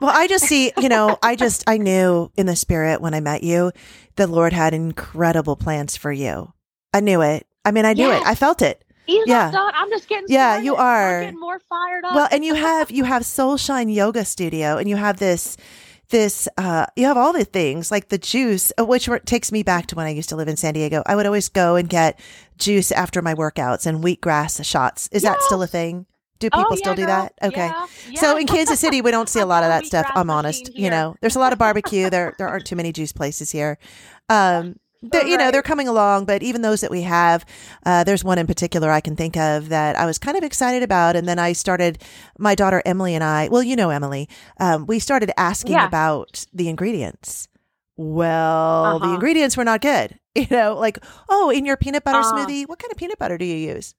Well, I just see, you know, I just I knew in the spirit when I met you, the Lord had incredible plans for you. I knew it. I mean, I knew yes. it. I felt it. He's yeah. Done. I'm just getting yeah, started. you are getting more fired up. Well, and you (laughs) have you have Soul Shine Yoga Studio, and you have this this uh you have all the things like the juice uh, which takes me back to when i used to live in san diego i would always go and get juice after my workouts and wheatgrass shots is yes. that still a thing do people oh, yeah, still do girl. that okay yeah. Yeah. so in kansas city we don't see (laughs) a lot of that stuff i'm honest you know there's a lot of barbecue there there aren't too many juice places here um they're, you know they're coming along but even those that we have uh, there's one in particular i can think of that i was kind of excited about and then i started my daughter emily and i well you know emily um, we started asking yeah. about the ingredients. Well uh-huh. the ingredients were not good (laughs) you know like oh in your peanut butter uh. smoothie what kind of peanut butter do you use?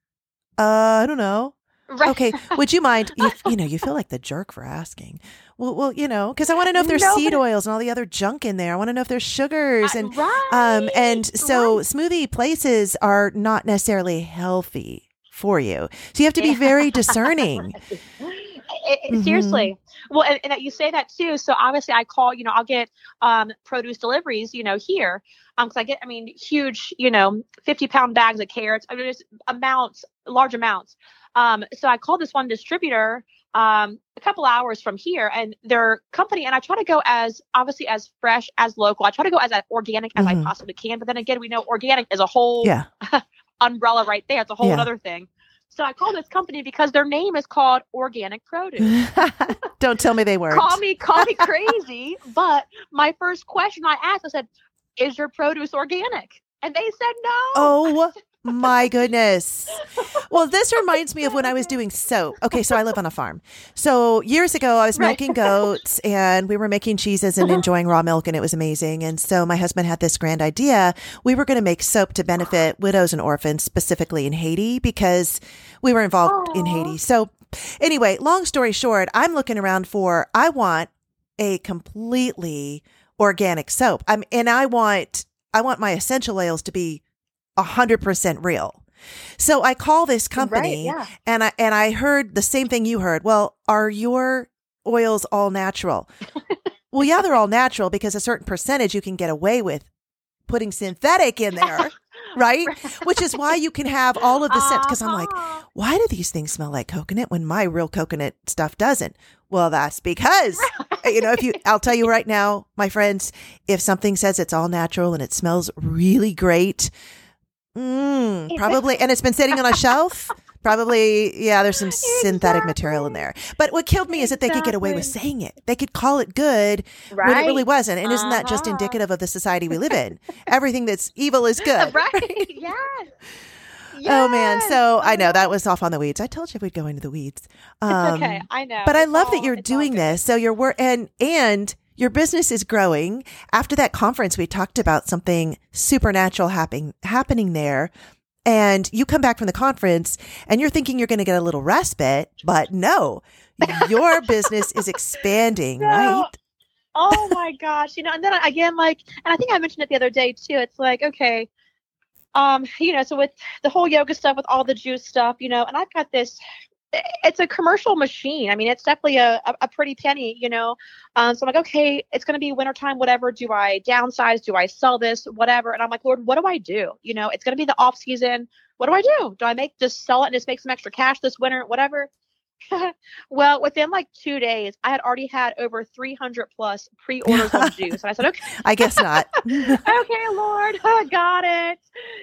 Uh i don't know Right. Okay. (laughs) Would you mind? You, you, know, you feel like the jerk for asking. Well, well, you know, because I want to know if (laughs) there's no, seed oils and all the other junk in there. I want to know if there's sugars and right, um and so right. smoothie places are not necessarily healthy for you. So you have to be very (laughs) discerning. It, mm-hmm. Seriously. Well, and, and, you say that too. So obviously, I call. You know, I'll get um, produce deliveries. You know, here because um, I get. I mean, huge. You know, fifty pound bags of carrots. I mean, just amounts, large amounts. Um, so I called this one distributor um, a couple hours from here, and their company. And I try to go as obviously as fresh as local. I try to go as organic as mm-hmm. I possibly can. But then again, we know organic is a whole yeah. (laughs) umbrella right there. It's a whole yeah. other thing. So I call this company because their name is called Organic Produce. (laughs) Don't tell me they (laughs) weren't. Call me, call me crazy. but my first question I asked, I said, "Is your produce organic?" And they said no. Oh my goodness. Well, this reminds me of when I was doing soap. Okay, so I live on a farm. So years ago, I was milking goats and we were making cheeses and uh-huh. enjoying raw milk, and it was amazing. And so my husband had this grand idea. We were going to make soap to benefit widows and orphans, specifically in Haiti, because we were involved Aww. in Haiti. So, anyway, long story short, I'm looking around for, I want a completely organic soap. I'm, and I want, I want my essential oils to be 100% real. So I call this company right, yeah. and I and I heard the same thing you heard. Well, are your oils all natural? (laughs) well, yeah, they're all natural because a certain percentage you can get away with putting synthetic in there. (laughs) right? Which is why you can have all of the scents. Because I'm like, uh-huh. why do these things smell like coconut when my real coconut stuff doesn't? Well, that's because, you know, if you, I'll tell you right now, my friends, if something says it's all natural and it smells really great, Mm, probably. and it's been sitting on a shelf. Probably, yeah, there's some exactly. synthetic material in there. But what killed me is that they could get away with saying it. They could call it good right. when it really wasn't. And uh-huh. isn't that just uh-huh. indicative of the society we live in? Everything that's evil is (laughs) good. Right. yes. (laughs) Yes. Oh man, so I know that was off on the weeds. I told you we'd go into the weeds. Um, it's okay, I know. But I love all, that you're doing this. So you're work and and your business is growing. After that conference, we talked about something supernatural happening happening there. And you come back from the conference and you're thinking you're going to get a little respite, but no, your (laughs) business is expanding, no. right? Oh my gosh. You know, and then again, like, and I think I mentioned it the other day too. It's like, okay, um, you know, so with the whole yoga stuff, with all the juice stuff, you know, and I've got this it's a commercial machine. I mean, it's definitely a, a, a pretty penny, you know. Um, so I'm like, okay, it's going to be wintertime, whatever. Do I downsize? Do I sell this? Whatever. And I'm like, Lord, what do I do? You know, it's going to be the off season. What do I do? Do I make just sell it and just make some extra cash this winter? Whatever. (laughs) well, within like two days, I had already had over 300 plus pre orders on (laughs) juice. And I said, okay. I guess not. (laughs) okay, Lord, I got it.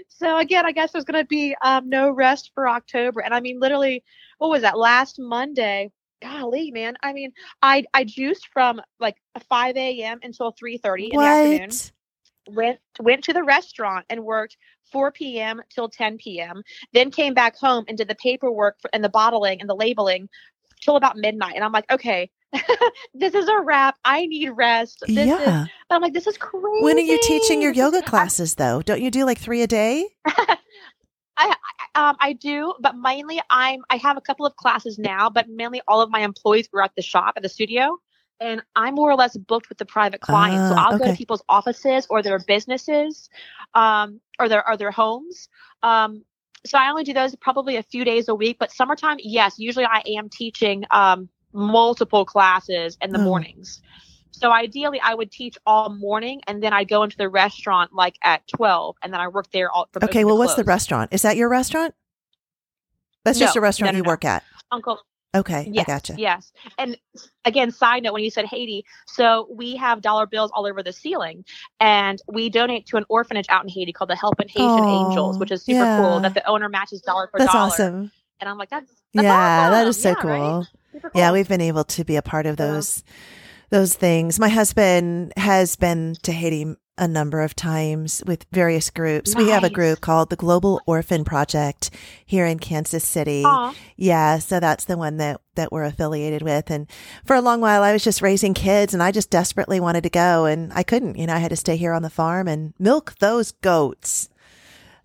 So, again, I guess there's going to be um, no rest for October. And I mean, literally, what was that last Monday? Golly, man. I mean, I I juiced from like 5 a.m. until 3:30 in the afternoon. Went went to the restaurant and worked 4 p.m. till 10 p.m. Then came back home and did the paperwork for, and the bottling and the labeling till about midnight. And I'm like, okay, (laughs) this is a wrap. I need rest. This yeah. Is, but I'm like, this is crazy. When are you teaching your yoga (laughs) classes though? Don't you do like three a day? (laughs) I um, I do, but mainly I'm I have a couple of classes now, but mainly all of my employees were at the shop at the studio, and I'm more or less booked with the private clients. Uh, so I'll okay. go to people's offices or their businesses, um, or their or their homes. Um, so I only do those probably a few days a week. But summertime, yes, usually I am teaching um, multiple classes in the oh. mornings. So ideally, I would teach all morning, and then I'd go into the restaurant like at twelve, and then I work there all. okay, well, what's the restaurant? Is that your restaurant? That's no, just a restaurant no, no, you work at. Uncle. Okay, yes, I gotcha. Yes, and again, side note: when you said Haiti, so we have dollar bills all over the ceiling, and we donate to an orphanage out in Haiti called the Helping Haitian oh, Angels, which is super yeah. cool. That the owner matches dollar for that's dollar. That's awesome. And I'm like, that's, that's yeah, awesome. that is so yeah, cool. Right? cool. Yeah, we've been able to be a part of those. Yeah those things. My husband has been to Haiti a number of times with various groups. Nice. We have a group called the Global Orphan Project here in Kansas City. Aww. Yeah, so that's the one that that we're affiliated with. And for a long while I was just raising kids and I just desperately wanted to go and I couldn't, you know, I had to stay here on the farm and milk those goats.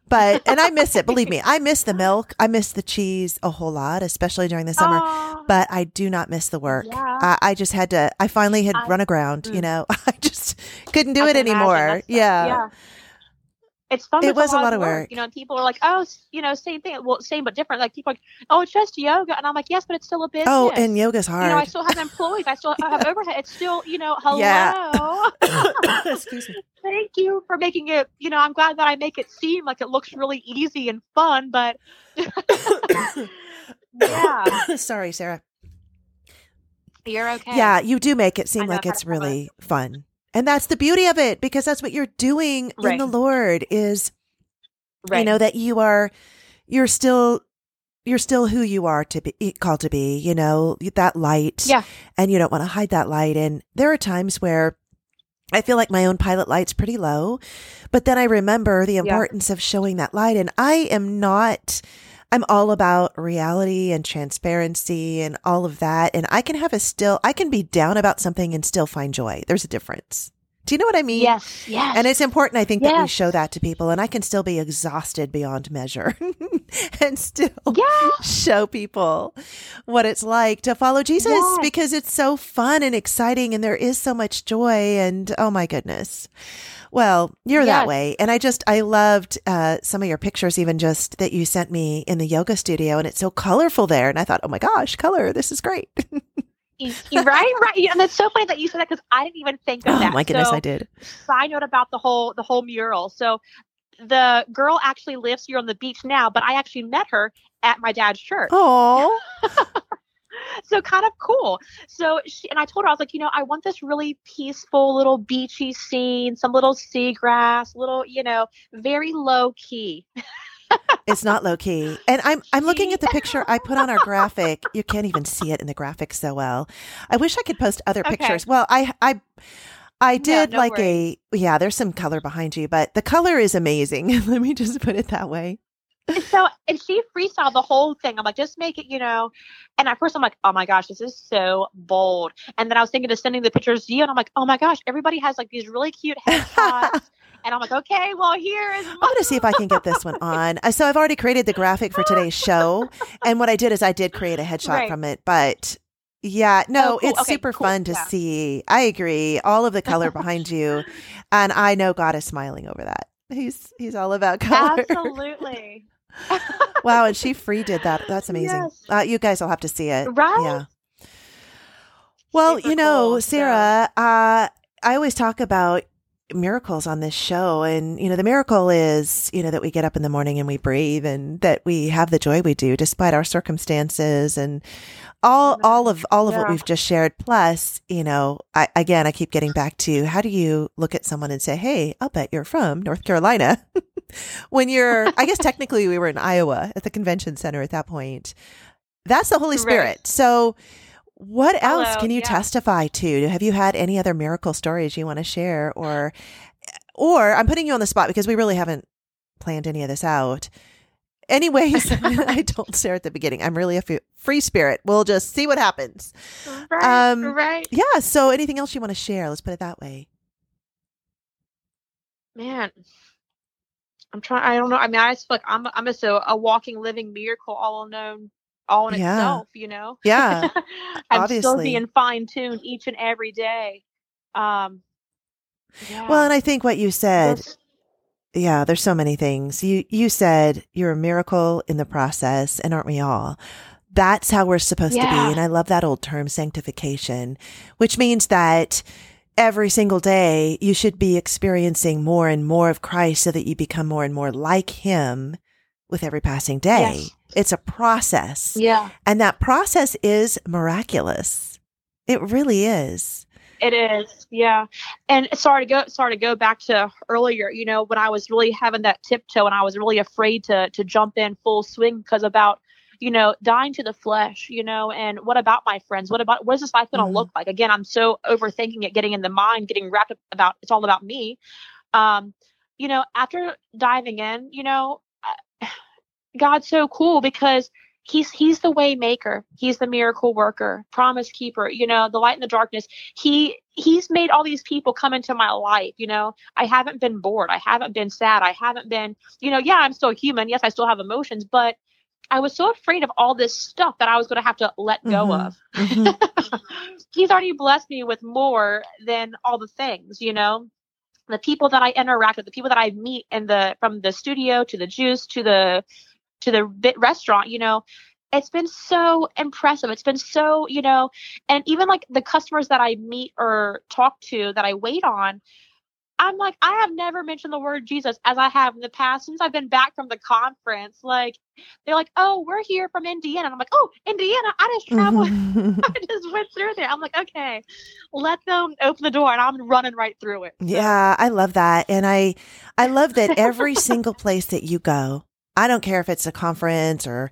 But and I miss it. Believe me, I miss the milk. I miss the cheese a whole lot, especially during the summer. But I do not miss the work. Yeah. I, I, just had to. I finally had I, run aground. Mm. You know, (laughs) I just couldn't do I it anymore. Yeah. yeah it's fun. It was a lot, of work. work. You know, people are like, oh, you know, same thing. Well, same but different. Like people are like, oh, it's just yoga, and I'm like, yes, but it's still a oh, business. Oh, and yoga's hard. You know, I still have employees. I still have (laughs) overhead. It's still, you know, hello. Yeah. (coughs) Excuse me. (coughs) Thank you for making it. You know, I'm glad that I make it seem like it looks really easy and fun, but (coughs) yeah. Sorry, Sarah. You're okay. Yeah, you do make it seem like it's really fun. And that's the beauty of it because that's what you're doing right. in the Lord is right. you know that you are you're still you're still who you are to be called to be, you know, that light. Yeah. And you don't want to hide that light and there are times where I feel like my own pilot light's pretty low, but then I remember the importance yeah. of showing that light and I am not I'm all about reality and transparency and all of that. And I can have a still, I can be down about something and still find joy. There's a difference. Do you know what I mean? Yes, yes. And it's important, I think, yes. that we show that to people. And I can still be exhausted beyond measure (laughs) and still yeah. show people what it's like to follow Jesus yes. because it's so fun and exciting and there is so much joy. And oh my goodness. Well, you're yes. that way. And I just, I loved uh, some of your pictures, even just that you sent me in the yoga studio, and it's so colorful there. And I thought, oh my gosh, color, this is great. (laughs) (laughs) right, right. And it's so funny that you said that because I didn't even think of oh, that. my goodness, so, I did. Side note about the whole the whole mural. So the girl actually lives here on the beach now, but I actually met her at my dad's church. Oh. (laughs) so kind of cool. So she and I told her I was like, you know, I want this really peaceful little beachy scene, some little seagrass, little, you know, very low key. (laughs) it's not low key. And I'm I'm looking at the picture I put on our (laughs) graphic. You can't even see it in the graphic so well. I wish I could post other okay. pictures. Well, I I I did no, no like worries. a yeah, there's some color behind you, but the color is amazing. (laughs) Let me just put it that way so and she freestyled the whole thing. I'm like, just make it, you know. And at first I'm like, oh my gosh, this is so bold. And then I was thinking of sending the pictures to you, and I'm like, oh my gosh, everybody has like these really cute (laughs) headshots. And I'm like, okay, well here is. My- I'm gonna see if I can get this one (laughs) on. So I've already created the graphic for today's show, and what I did is I did create a headshot right. from it, but. Yeah, no, oh, cool. it's okay, super cool. fun to yeah. see. I agree. All of the (laughs) color behind you. And I know God is smiling over that. He's he's all about color. Absolutely (laughs) wow, and she free did that. That's amazing. Yes. Uh, you guys will have to see it. Right? Yeah. Well, Super you know, cool, Sarah, uh, I always talk about miracles on this show and you know the miracle is you know that we get up in the morning and we breathe and that we have the joy we do despite our circumstances and all all of all of yeah. what we've just shared plus you know I, again i keep getting back to how do you look at someone and say hey i'll bet you're from north carolina (laughs) when you're, I guess technically we were in Iowa at the convention center at that point. That's the Holy (laughs) Spirit. Right. So, what else Hello, can you yeah. testify to? Have you had any other miracle stories you want to share, or, or I'm putting you on the spot because we really haven't planned any of this out. Anyways, (laughs) I (laughs) told Sarah at the beginning, I'm really a free spirit. We'll just see what happens. Right. Um, right. Yeah. So, anything else you want to share? Let's put it that way. Man, I'm trying. I don't know. I mean, I just feel like I'm I'm just a, a walking, living miracle, all known, all in yeah. itself. You know. Yeah. (laughs) I'm obviously. still being fine tuned each and every day. Um. Yeah. Well, and I think what you said. yeah, there's so many things. You you said you're a miracle in the process, and aren't we all? That's how we're supposed yeah. to be. And I love that old term, sanctification, which means that every single day, you should be experiencing more and more of Christ so that you become more and more like him with every passing day. Yes. It's a process. Yeah. And that process is miraculous. It really is. It is, yeah. And sorry to go sorry to go back to earlier, you know, when I was really having that tiptoe and I was really afraid to to jump in full swing because about you know, dying to the flesh, you know, and what about my friends? What about what is this life going to mm-hmm. look like? Again, I'm so overthinking it, getting in the mind, getting wrapped up about it's all about me. Um, you know, after diving in, you know, God's so cool because he's he's the way maker he's the miracle worker promise keeper you know the light in the darkness. He he's made all these people come into my life you know. I haven't been bored. I haven't been sad. I haven't been you know yeah i'm still human. Yes i still have emotions but i was so afraid of all this stuff that i was going to have to let go mm-hmm. of. Mm-hmm. (laughs) he's already blessed me with more than all the things you know. The people that i interact with the people that i meet in the from the studio to the juice to the to the restaurant, you know, it's been so impressive. It's been so, you know, and even like the customers that I meet or talk to that I wait on, I'm like, I have never mentioned the word Jesus as I have in the past since I've been back from the conference. Like, they're like, oh, we're here from Indiana. And I'm like, oh, Indiana, I just traveled. (laughs) Mm-hmm. I just went through there. I'm like, okay, let them open the door and I'm running right through it. Yeah, I love that. And I, I love that (laughs) every single place that you go, I don't care if it's a conference or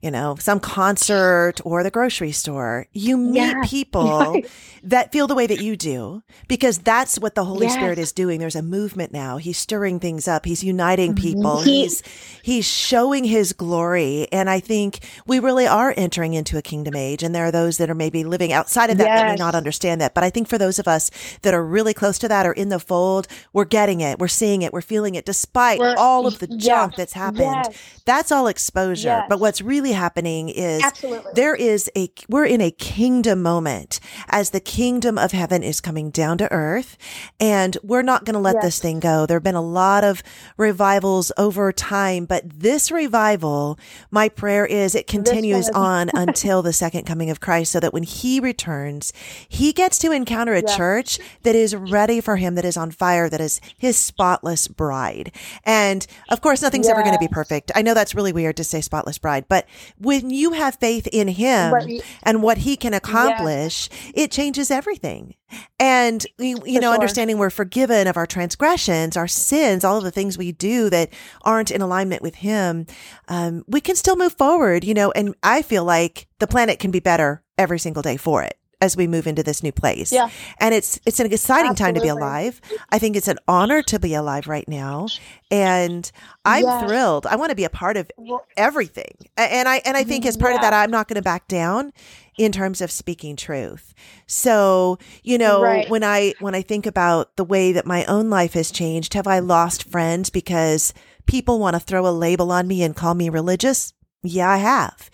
you know, some concert or the grocery store, you meet (laughs) people that feel the way that you do because that's what the Holy yes. Spirit is doing. There's a movement now. He's stirring things up. He's uniting mm-hmm. people. He, he's, he's showing his glory. And I think we really are entering into a kingdom age. And there are those that are maybe living outside of that that may not understand that. But I think for those of us that are really close to that or in the fold, we're getting it. We're seeing it. We're feeling it despite we're, all of the junk that's happened. That's all exposure. But what's really happening is Absolutely. there is a, we're in a kingdom moment as the kingdom of heaven is coming down to earth and we're not going to let yes. this thing go. There have been a lot of revivals over time, but this revival, my prayer is it continues on (laughs) until the second coming of Christ so that when he returns, he gets to encounter a yeah. church that is ready for him, that is on fire, that is his spotless bride. And of course, nothing's yes. ever going to be perfect. I know that's really weird to say spotless bride, but when you have faith in him and what he can accomplish, yes. it changes everything. And you, you know, sure. understanding we're forgiven of our transgressions, our sins, all of the things we do that aren't in alignment with him, um, we can still move forward, you know, and I feel like the planet can be better every single day for it as we move into this new place. Yeah. And it's it's an exciting Absolutely. time to be alive. I think it's an honor to be alive right now. And I'm thrilled. I want to be a part of everything. And I and I think as part yeah. of that I'm not going to back down in terms of speaking truth. So, you know, right. when I when I think about the way that my own life has changed, have I lost friends because people want to throw a label on me and call me religious? Yeah, I have.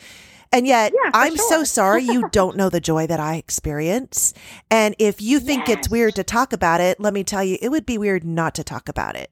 And yet, yeah, I'm sure. so sorry you (laughs) don't know the joy that I experience. And if you think yes. it's weird to talk about it, let me tell you, it would be weird not to talk about it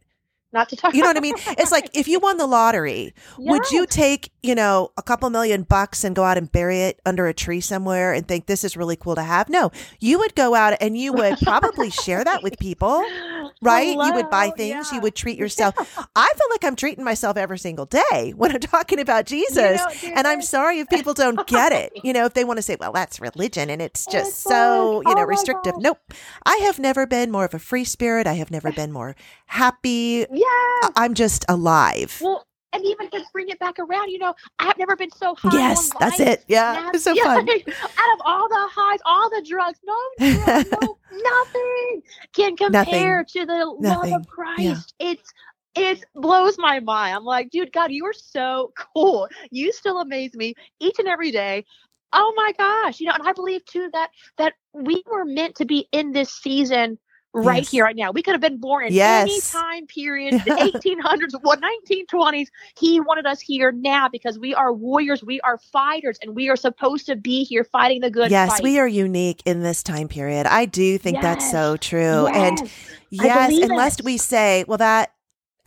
not to talk. You know what I mean? It's like (laughs) if you won the lottery, yes. would you take, you know, a couple million bucks and go out and bury it under a tree somewhere and think this is really cool to have? No, you would go out and you would probably share that with people, (laughs) right? Hello? You would buy things, yeah. you would treat (laughs) yourself. Yeah. I feel like I'm treating myself every single day (laughs) when I'm talking about Jesus. You know, and I'm sorry if people don't get it. You know, if they want to say, well, that's religion and it's just oh, so, you know, oh restrictive. Nope. I have never been more of a free spirit. I have never been more happy yeah. I'm just alive. Well, and even to bring it back around, you know, I've never been so high. Yes, that's it. Yeah, it's so yeah, fun. (laughs) Out of all the highs, all the drugs, no, (laughs) drugs, no nothing can compare nothing. to the nothing. love of Christ. Yeah. It's it blows my mind. I'm like, dude, God, you are so cool. You still amaze me each and every day. Oh my gosh, you know, and I believe too that that we were meant to be in this season right yes. here, right now. We could have been born in yes. any time period, the 1800s, what 1920s. He wanted us here now because we are warriors, we are fighters, and we are supposed to be here fighting the good. Yes, fight. we are unique in this time period. I do think yes. that's so true. And yes, unless it. we say, well, that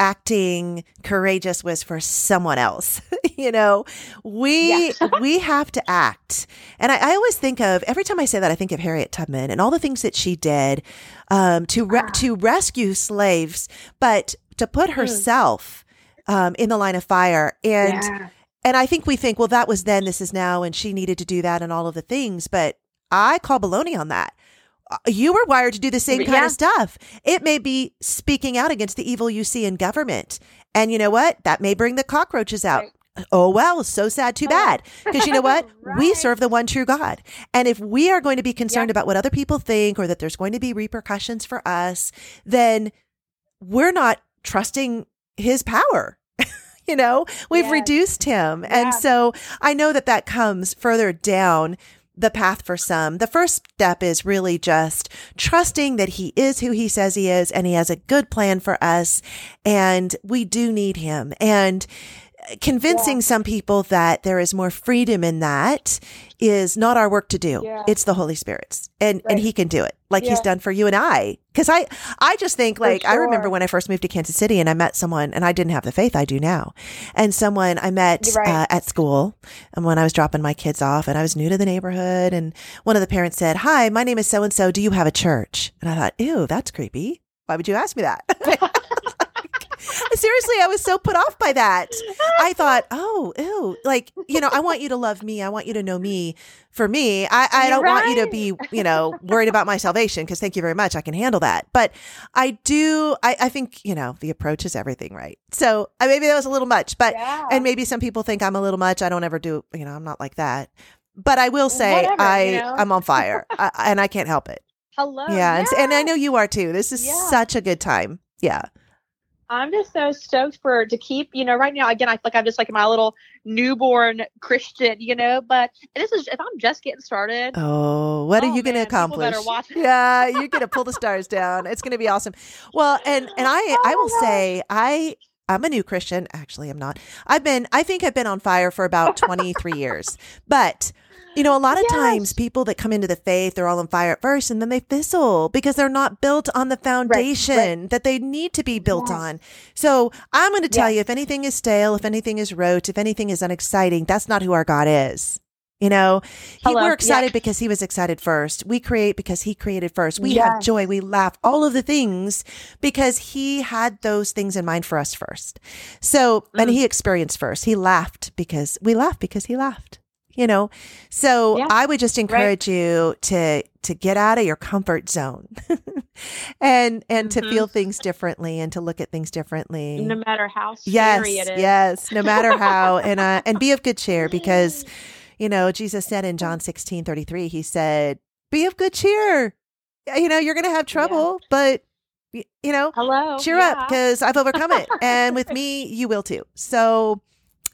acting courageous was for someone else. (laughs) you know, we yeah. (laughs) we have to act. And I, I, always think of every time I say that, I think of Harriet Tubman and all the things that she did um, to re- ah. to rescue slaves, but to put hmm. herself um, in the line of fire. And yeah. and I think we think, well, that was then, this is now, and she needed to do that and all of the things. But I call baloney on that you were wired to do the same kind yeah. of stuff. It may be speaking out against the evil you see in government. And you know what? That may bring the cockroaches out. Right. Oh, well, so sad, too bad. Because you know what? (laughs) right. We serve the one true God. And if we are going to be concerned yeah. about what other people think or that there's going to be repercussions for us, then we're not trusting his power. (laughs) you know, we've yes. reduced him. Yeah. And so I know that that comes further down the path for some. The first step is really just trusting that he is who he says he is and he has a good plan for us and we do need him. And convincing yeah. some people that there is more freedom in that is not our work to do. Yeah. It's the Holy Spirit's. And right. and he can do it like yeah. he's done for you and I. Cuz I I just think like sure. I remember when I first moved to Kansas City and I met someone and I didn't have the faith I do now. And someone I met right. uh, at school and when I was dropping my kids off and I was new to the neighborhood and one of the parents said, "Hi, my name is so and so. Do you have a church?" And I thought, "Ew, that's creepy. Why would you ask me that?" (laughs) (laughs) Seriously, I was so put off by that. I (laughs) thought, oh, ew. Like, you know, I want you to love me. I want you to know me for me. I, I don't right. want you to be, you (laughs) know, worried about my salvation because thank you very much. I can handle that. But I do, I, I think, you know, the approach is everything, right? So uh, maybe that was a little much, but, yeah. and maybe some people think I'm a little much. I don't ever do, you know, I'm not like that. But I will say Whatever, I, you know? I'm on fire (laughs) I, and I can't help it. Hello. Yeah. And, and, I know you are too. This is yeah. such a good time. Yeah. I'm just so stoked for to keep, you know, right now again I feel like I'm just like my little newborn Christian, you know, but this is if I'm just getting started. Oh, what oh, are you going to accomplish? (laughs) yeah, you're going to pull the stars down. It's going to be awesome. Well, and and I (laughs) oh, I will say I I'm a new Christian. Actually, I'm not. I've been I think I've been on fire for about 23 years. But you know, a lot of yes. times people that come into the faith, they're all on fire at first and then they fizzle because they're not built on the foundation right, right. that they need to be built yes. on. So I'm going to tell yes. you if anything is stale, if anything is rote, if anything is unexciting, that's not who our God is. You know, he, we're excited yeah. because he was excited first. We create because he created first. We yes. have joy. We laugh, all of the things because he had those things in mind for us first. So, mm. and he experienced first. He laughed because we laughed because he laughed you know so yeah, i would just encourage right. you to to get out of your comfort zone (laughs) and and mm-hmm. to feel things differently and to look at things differently no matter how yes it is. yes no matter how and uh and be of good cheer because (laughs) you know jesus said in john 16 33 he said be of good cheer you know you're gonna have trouble yeah. but you know hello cheer yeah. up because i've overcome it and with (laughs) me you will too so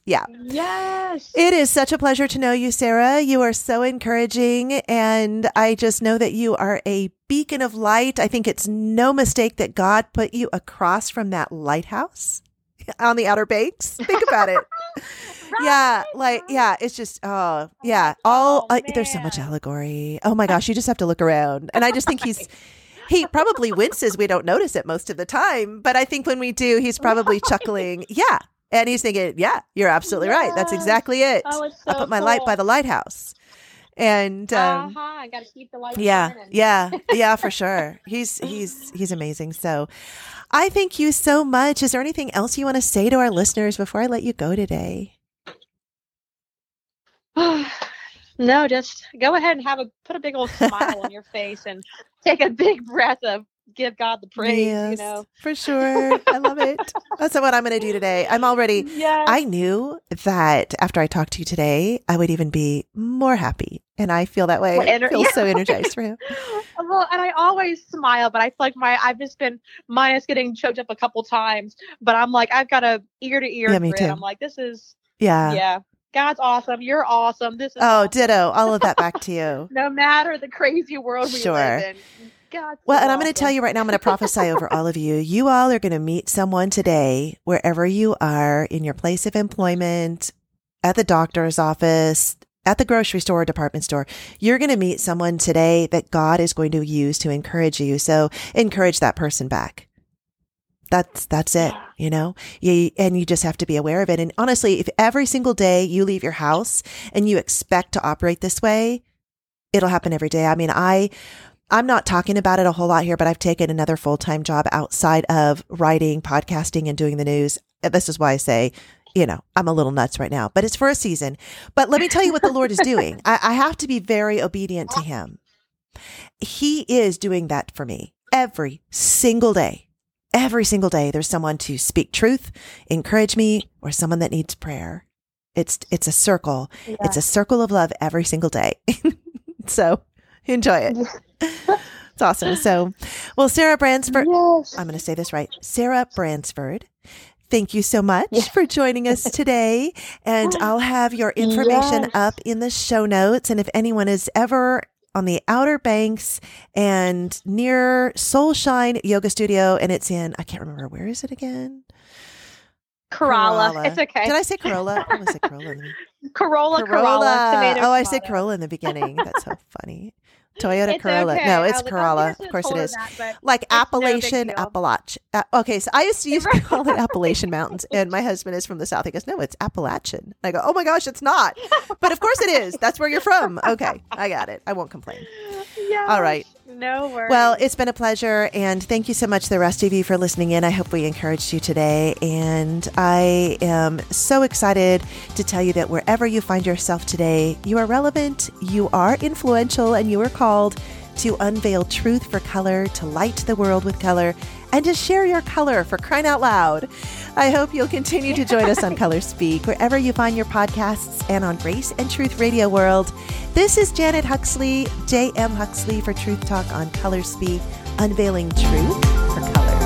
yeah. Yes. It is such a pleasure to know you, Sarah. You are so encouraging. And I just know that you are a beacon of light. I think it's no mistake that God put you across from that lighthouse (laughs) on the Outer Banks. Think about it. (laughs) right, yeah, like yeah, it's just oh yeah, all oh, uh, there's so much allegory. Oh my gosh, you just have to look around, and I just think he's (laughs) he probably winces. We don't notice it most of the time, but I think when we do, he's probably chuckling. Yeah, and he's thinking, yeah, you're absolutely yes. right. That's exactly it. Oh, so I put my cool. light by the lighthouse. And um, uh-huh. I got to keep the light. Yeah, yeah, (laughs) yeah, for sure. He's he's he's amazing. So, I thank you so much. Is there anything else you want to say to our listeners before I let you go today? (sighs) no, just go ahead and have a put a big old smile on your face and take a big breath of give God the praise, yes, you know. For sure. I love it. (laughs) That's what I'm going to do today. I'm already, yes. I knew that after I talked to you today, I would even be more happy. And I feel that way. Well, ener- I feel yeah. so energized for him. (laughs) well, and I always smile, but I feel like my, I've just been minus getting choked up a couple times, but I'm like, I've got a ear to ear. Yeah, me too. I'm like, this is, yeah. Yeah. God's awesome. You're awesome. This is Oh, awesome. ditto. All of that back to (laughs) you. no matter the crazy world we sure. live in God. Well, and I'm going to tell you right now, I'm going to prophesy over all of you. You all are going to meet someone today, wherever you are, in your place of employment, at the doctor's office, at the grocery store, department store. You're going to meet someone today that God is going to use to encourage you. So encourage that person back. That's, that's it, you know, you, and you just have to be aware of it. And honestly, if every single day you leave your house and you expect to operate this way, it'll happen every day. I mean, I, I'm not talking about it a whole lot here, but I've taken another full time job outside of writing, podcasting, and doing the news. This is why I say, you know, I'm a little nuts right now, but it's for a season. But let me tell you what the Lord is doing. (laughs) I, I have to be very obedient to Him. He is doing that for me every single day. Every single day, there's someone to speak truth, encourage me, or someone that needs prayer. It's it's a circle. Yeah. It's a circle of love every single day. (laughs) so enjoy it. It's awesome. So, well, Sarah Bransford, yes. I'm going to say this right. Sarah Bransford, thank you so much yeah. for joining us (laughs) today. And I'll have your information yes. up in the show notes. And if anyone is ever on the Outer Banks and near Soulshine Yoga Studio, and it's in, I can't remember, where is it again? Corolla. Corolla. It's okay. Did I say Corolla? I say (laughs) Corolla. Corolla, Corolla. Corolla. oh, I said Corolla in the beginning. That's so (laughs) funny. Toyota it's Corolla. Okay. No, it's Corolla. Of course it is. That, like Appalachian, no Appalach. Uh, okay, so I used to (laughs) used to call it Appalachian Mountains, and my husband is from the South. He goes, "No, it's Appalachian." I go, "Oh my gosh, it's not." But of course it is. That's where you're from. Okay, I got it. I won't complain. (laughs) Yeah. All right. No worries. Well, it's been a pleasure, and thank you so much, the rest of you, for listening in. I hope we encouraged you today, and I am so excited to tell you that wherever you find yourself today, you are relevant, you are influential, and you are called to unveil truth for color, to light the world with color, and to share your color for crying out loud. I hope you'll continue to join us on (laughs) Color Speak, wherever you find your podcasts, and on Grace and Truth Radio World. This is Janet Huxley, J.M. Huxley for Truth Talk on Color Speak, unveiling truth